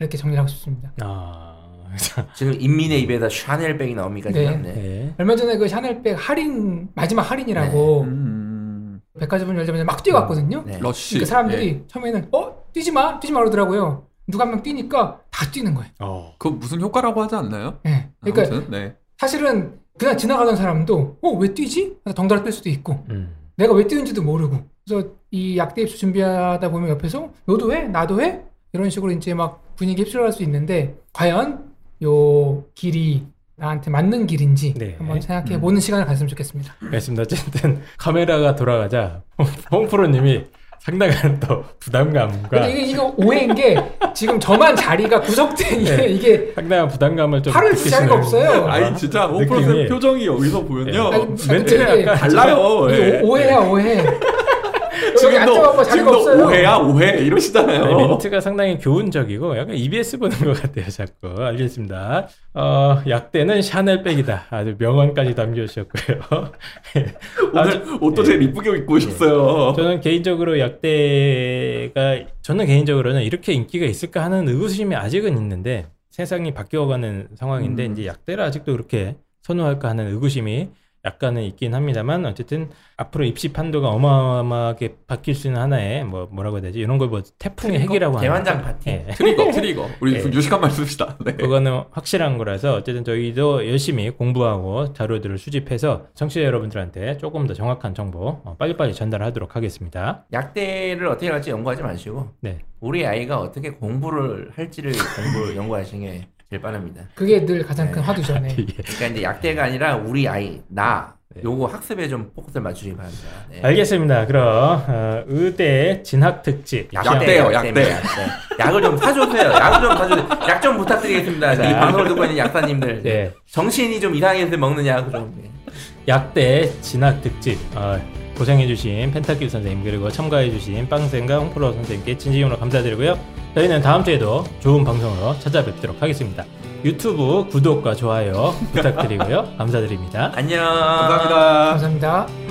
이렇게 정리를 하고 싶습니다. 아, 지금 인민의 입에다 샤넬백이 나옵니까 지금? 네. 네. 얼마 전에 그 샤넬백 할인 마지막 할인이라고 음, 백화점을 열자마자 막 뛰어갔거든요. 네. 러쉬. 그러니까 사람들이 네. 처음에는 어 뛰지 마, 뛰지 마 그러더라고요. 누가 한 명 뛰니까 다 뛰는 거예요. 어. 그 무슨 효과라고 하지 않나요? 예. 그러니까 아무튼 네. 사실은 그냥 지나가던 사람도 어 왜 뛰지? 덩달아 뛸 수도 있고 음. 내가 왜 뛰는지도 모르고 그래서 이 약대 입수 준비하다 보면 옆에서 너도 해? 나도 해? 이런 식으로 이제 막 분위기 휩쓸어갈 수 있는데 과연 요 길이 나한테 맞는 길인지 네. 한번 생각해 보는 시간을 가졌으면 좋겠습니다. 그렇습니다. 어쨌든 카메라가 돌아가자 홍프로님이 상당한 또 부담감과 근데 이게 이거 오해인 게 지금 저만 자리가 구석된 게 네. 이게 상당한 부담감을 좀 팔을 쓸 자리가 없어요. 아니 진짜 느낌이- 오프로의 표정이 여기서 보면요. 아니, 멘트가 약간 달라요. 오- 오해야 오해. 지금도 지금도. 오해야 오해 이러시잖아요. 아니, 멘트가 상당히 교훈적이고 약간 EBS 보는 것 같아요 자꾸 알겠습니다 어, 약대는 샤넬백이다 아주 명언까지 담겨주셨고요 오늘 옷도 제일 이쁘게 입고 오셨어요. 저는 개인적으로 약대가 저는 개인적으로는 이렇게 인기가 있을까 하는 의구심이 아직은 있는데 세상이 바뀌어가는 상황인데 음. 이제 약대를 아직도 그렇게 선호할까 하는 의구심이 약간은 있긴 합니다만 어쨌든 앞으로 입시 판도가 어마어마하게 바뀔 수 있는 하나의 뭐 뭐라고 해야 되지 이런 걸 뭐 태풍의 핵이라고 하는 대환장 파티. 예. 트리거 트리거. 우리 예. 좀 유식한 말 씁시다. 네. 그거는 확실한 거라서 어쨌든 저희도 열심히 공부하고 자료들을 수집해서 청취자 여러분들한테 조금 더 정확한 정보 어, 빨리빨리 전달하도록 하겠습니다. 약대를 어떻게 갈지 연구하지 마시고 네. 우리 아이가 어떻게 공부를 할지를 공부 연구하시는 게 제일 빠릅니다. 그게 늘 가장 큰 화두죠. 네. 그러니까 이제 약대가 아니라 우리 아이 나 네. 요거 학습에 좀 포커스를 맞추시기 바랍니다. 네. 알겠습니다. 그럼 어, 의대 진학 특집 약대요, 약대. 약대. 약을 좀 사주세요. 약을 좀 사주세요. 약 좀 부탁드리겠습니다. 이 방송을 듣고 있는 약사님들. 네. 정신이 좀 이상해서 먹는 약 좀. 네. 약대 진학 특집 어, 고생해주신 펜타킬 선생님 그리고 참가해주신 빵생과 홍프로 선생님께 진심으로 감사드리고요. 저희는 다음 주에도 좋은 방송으로 찾아뵙도록 하겠습니다. 유튜브 구독과 좋아요 부탁드리고요. 감사드립니다. 안녕. 감사합니다. 감사합니다.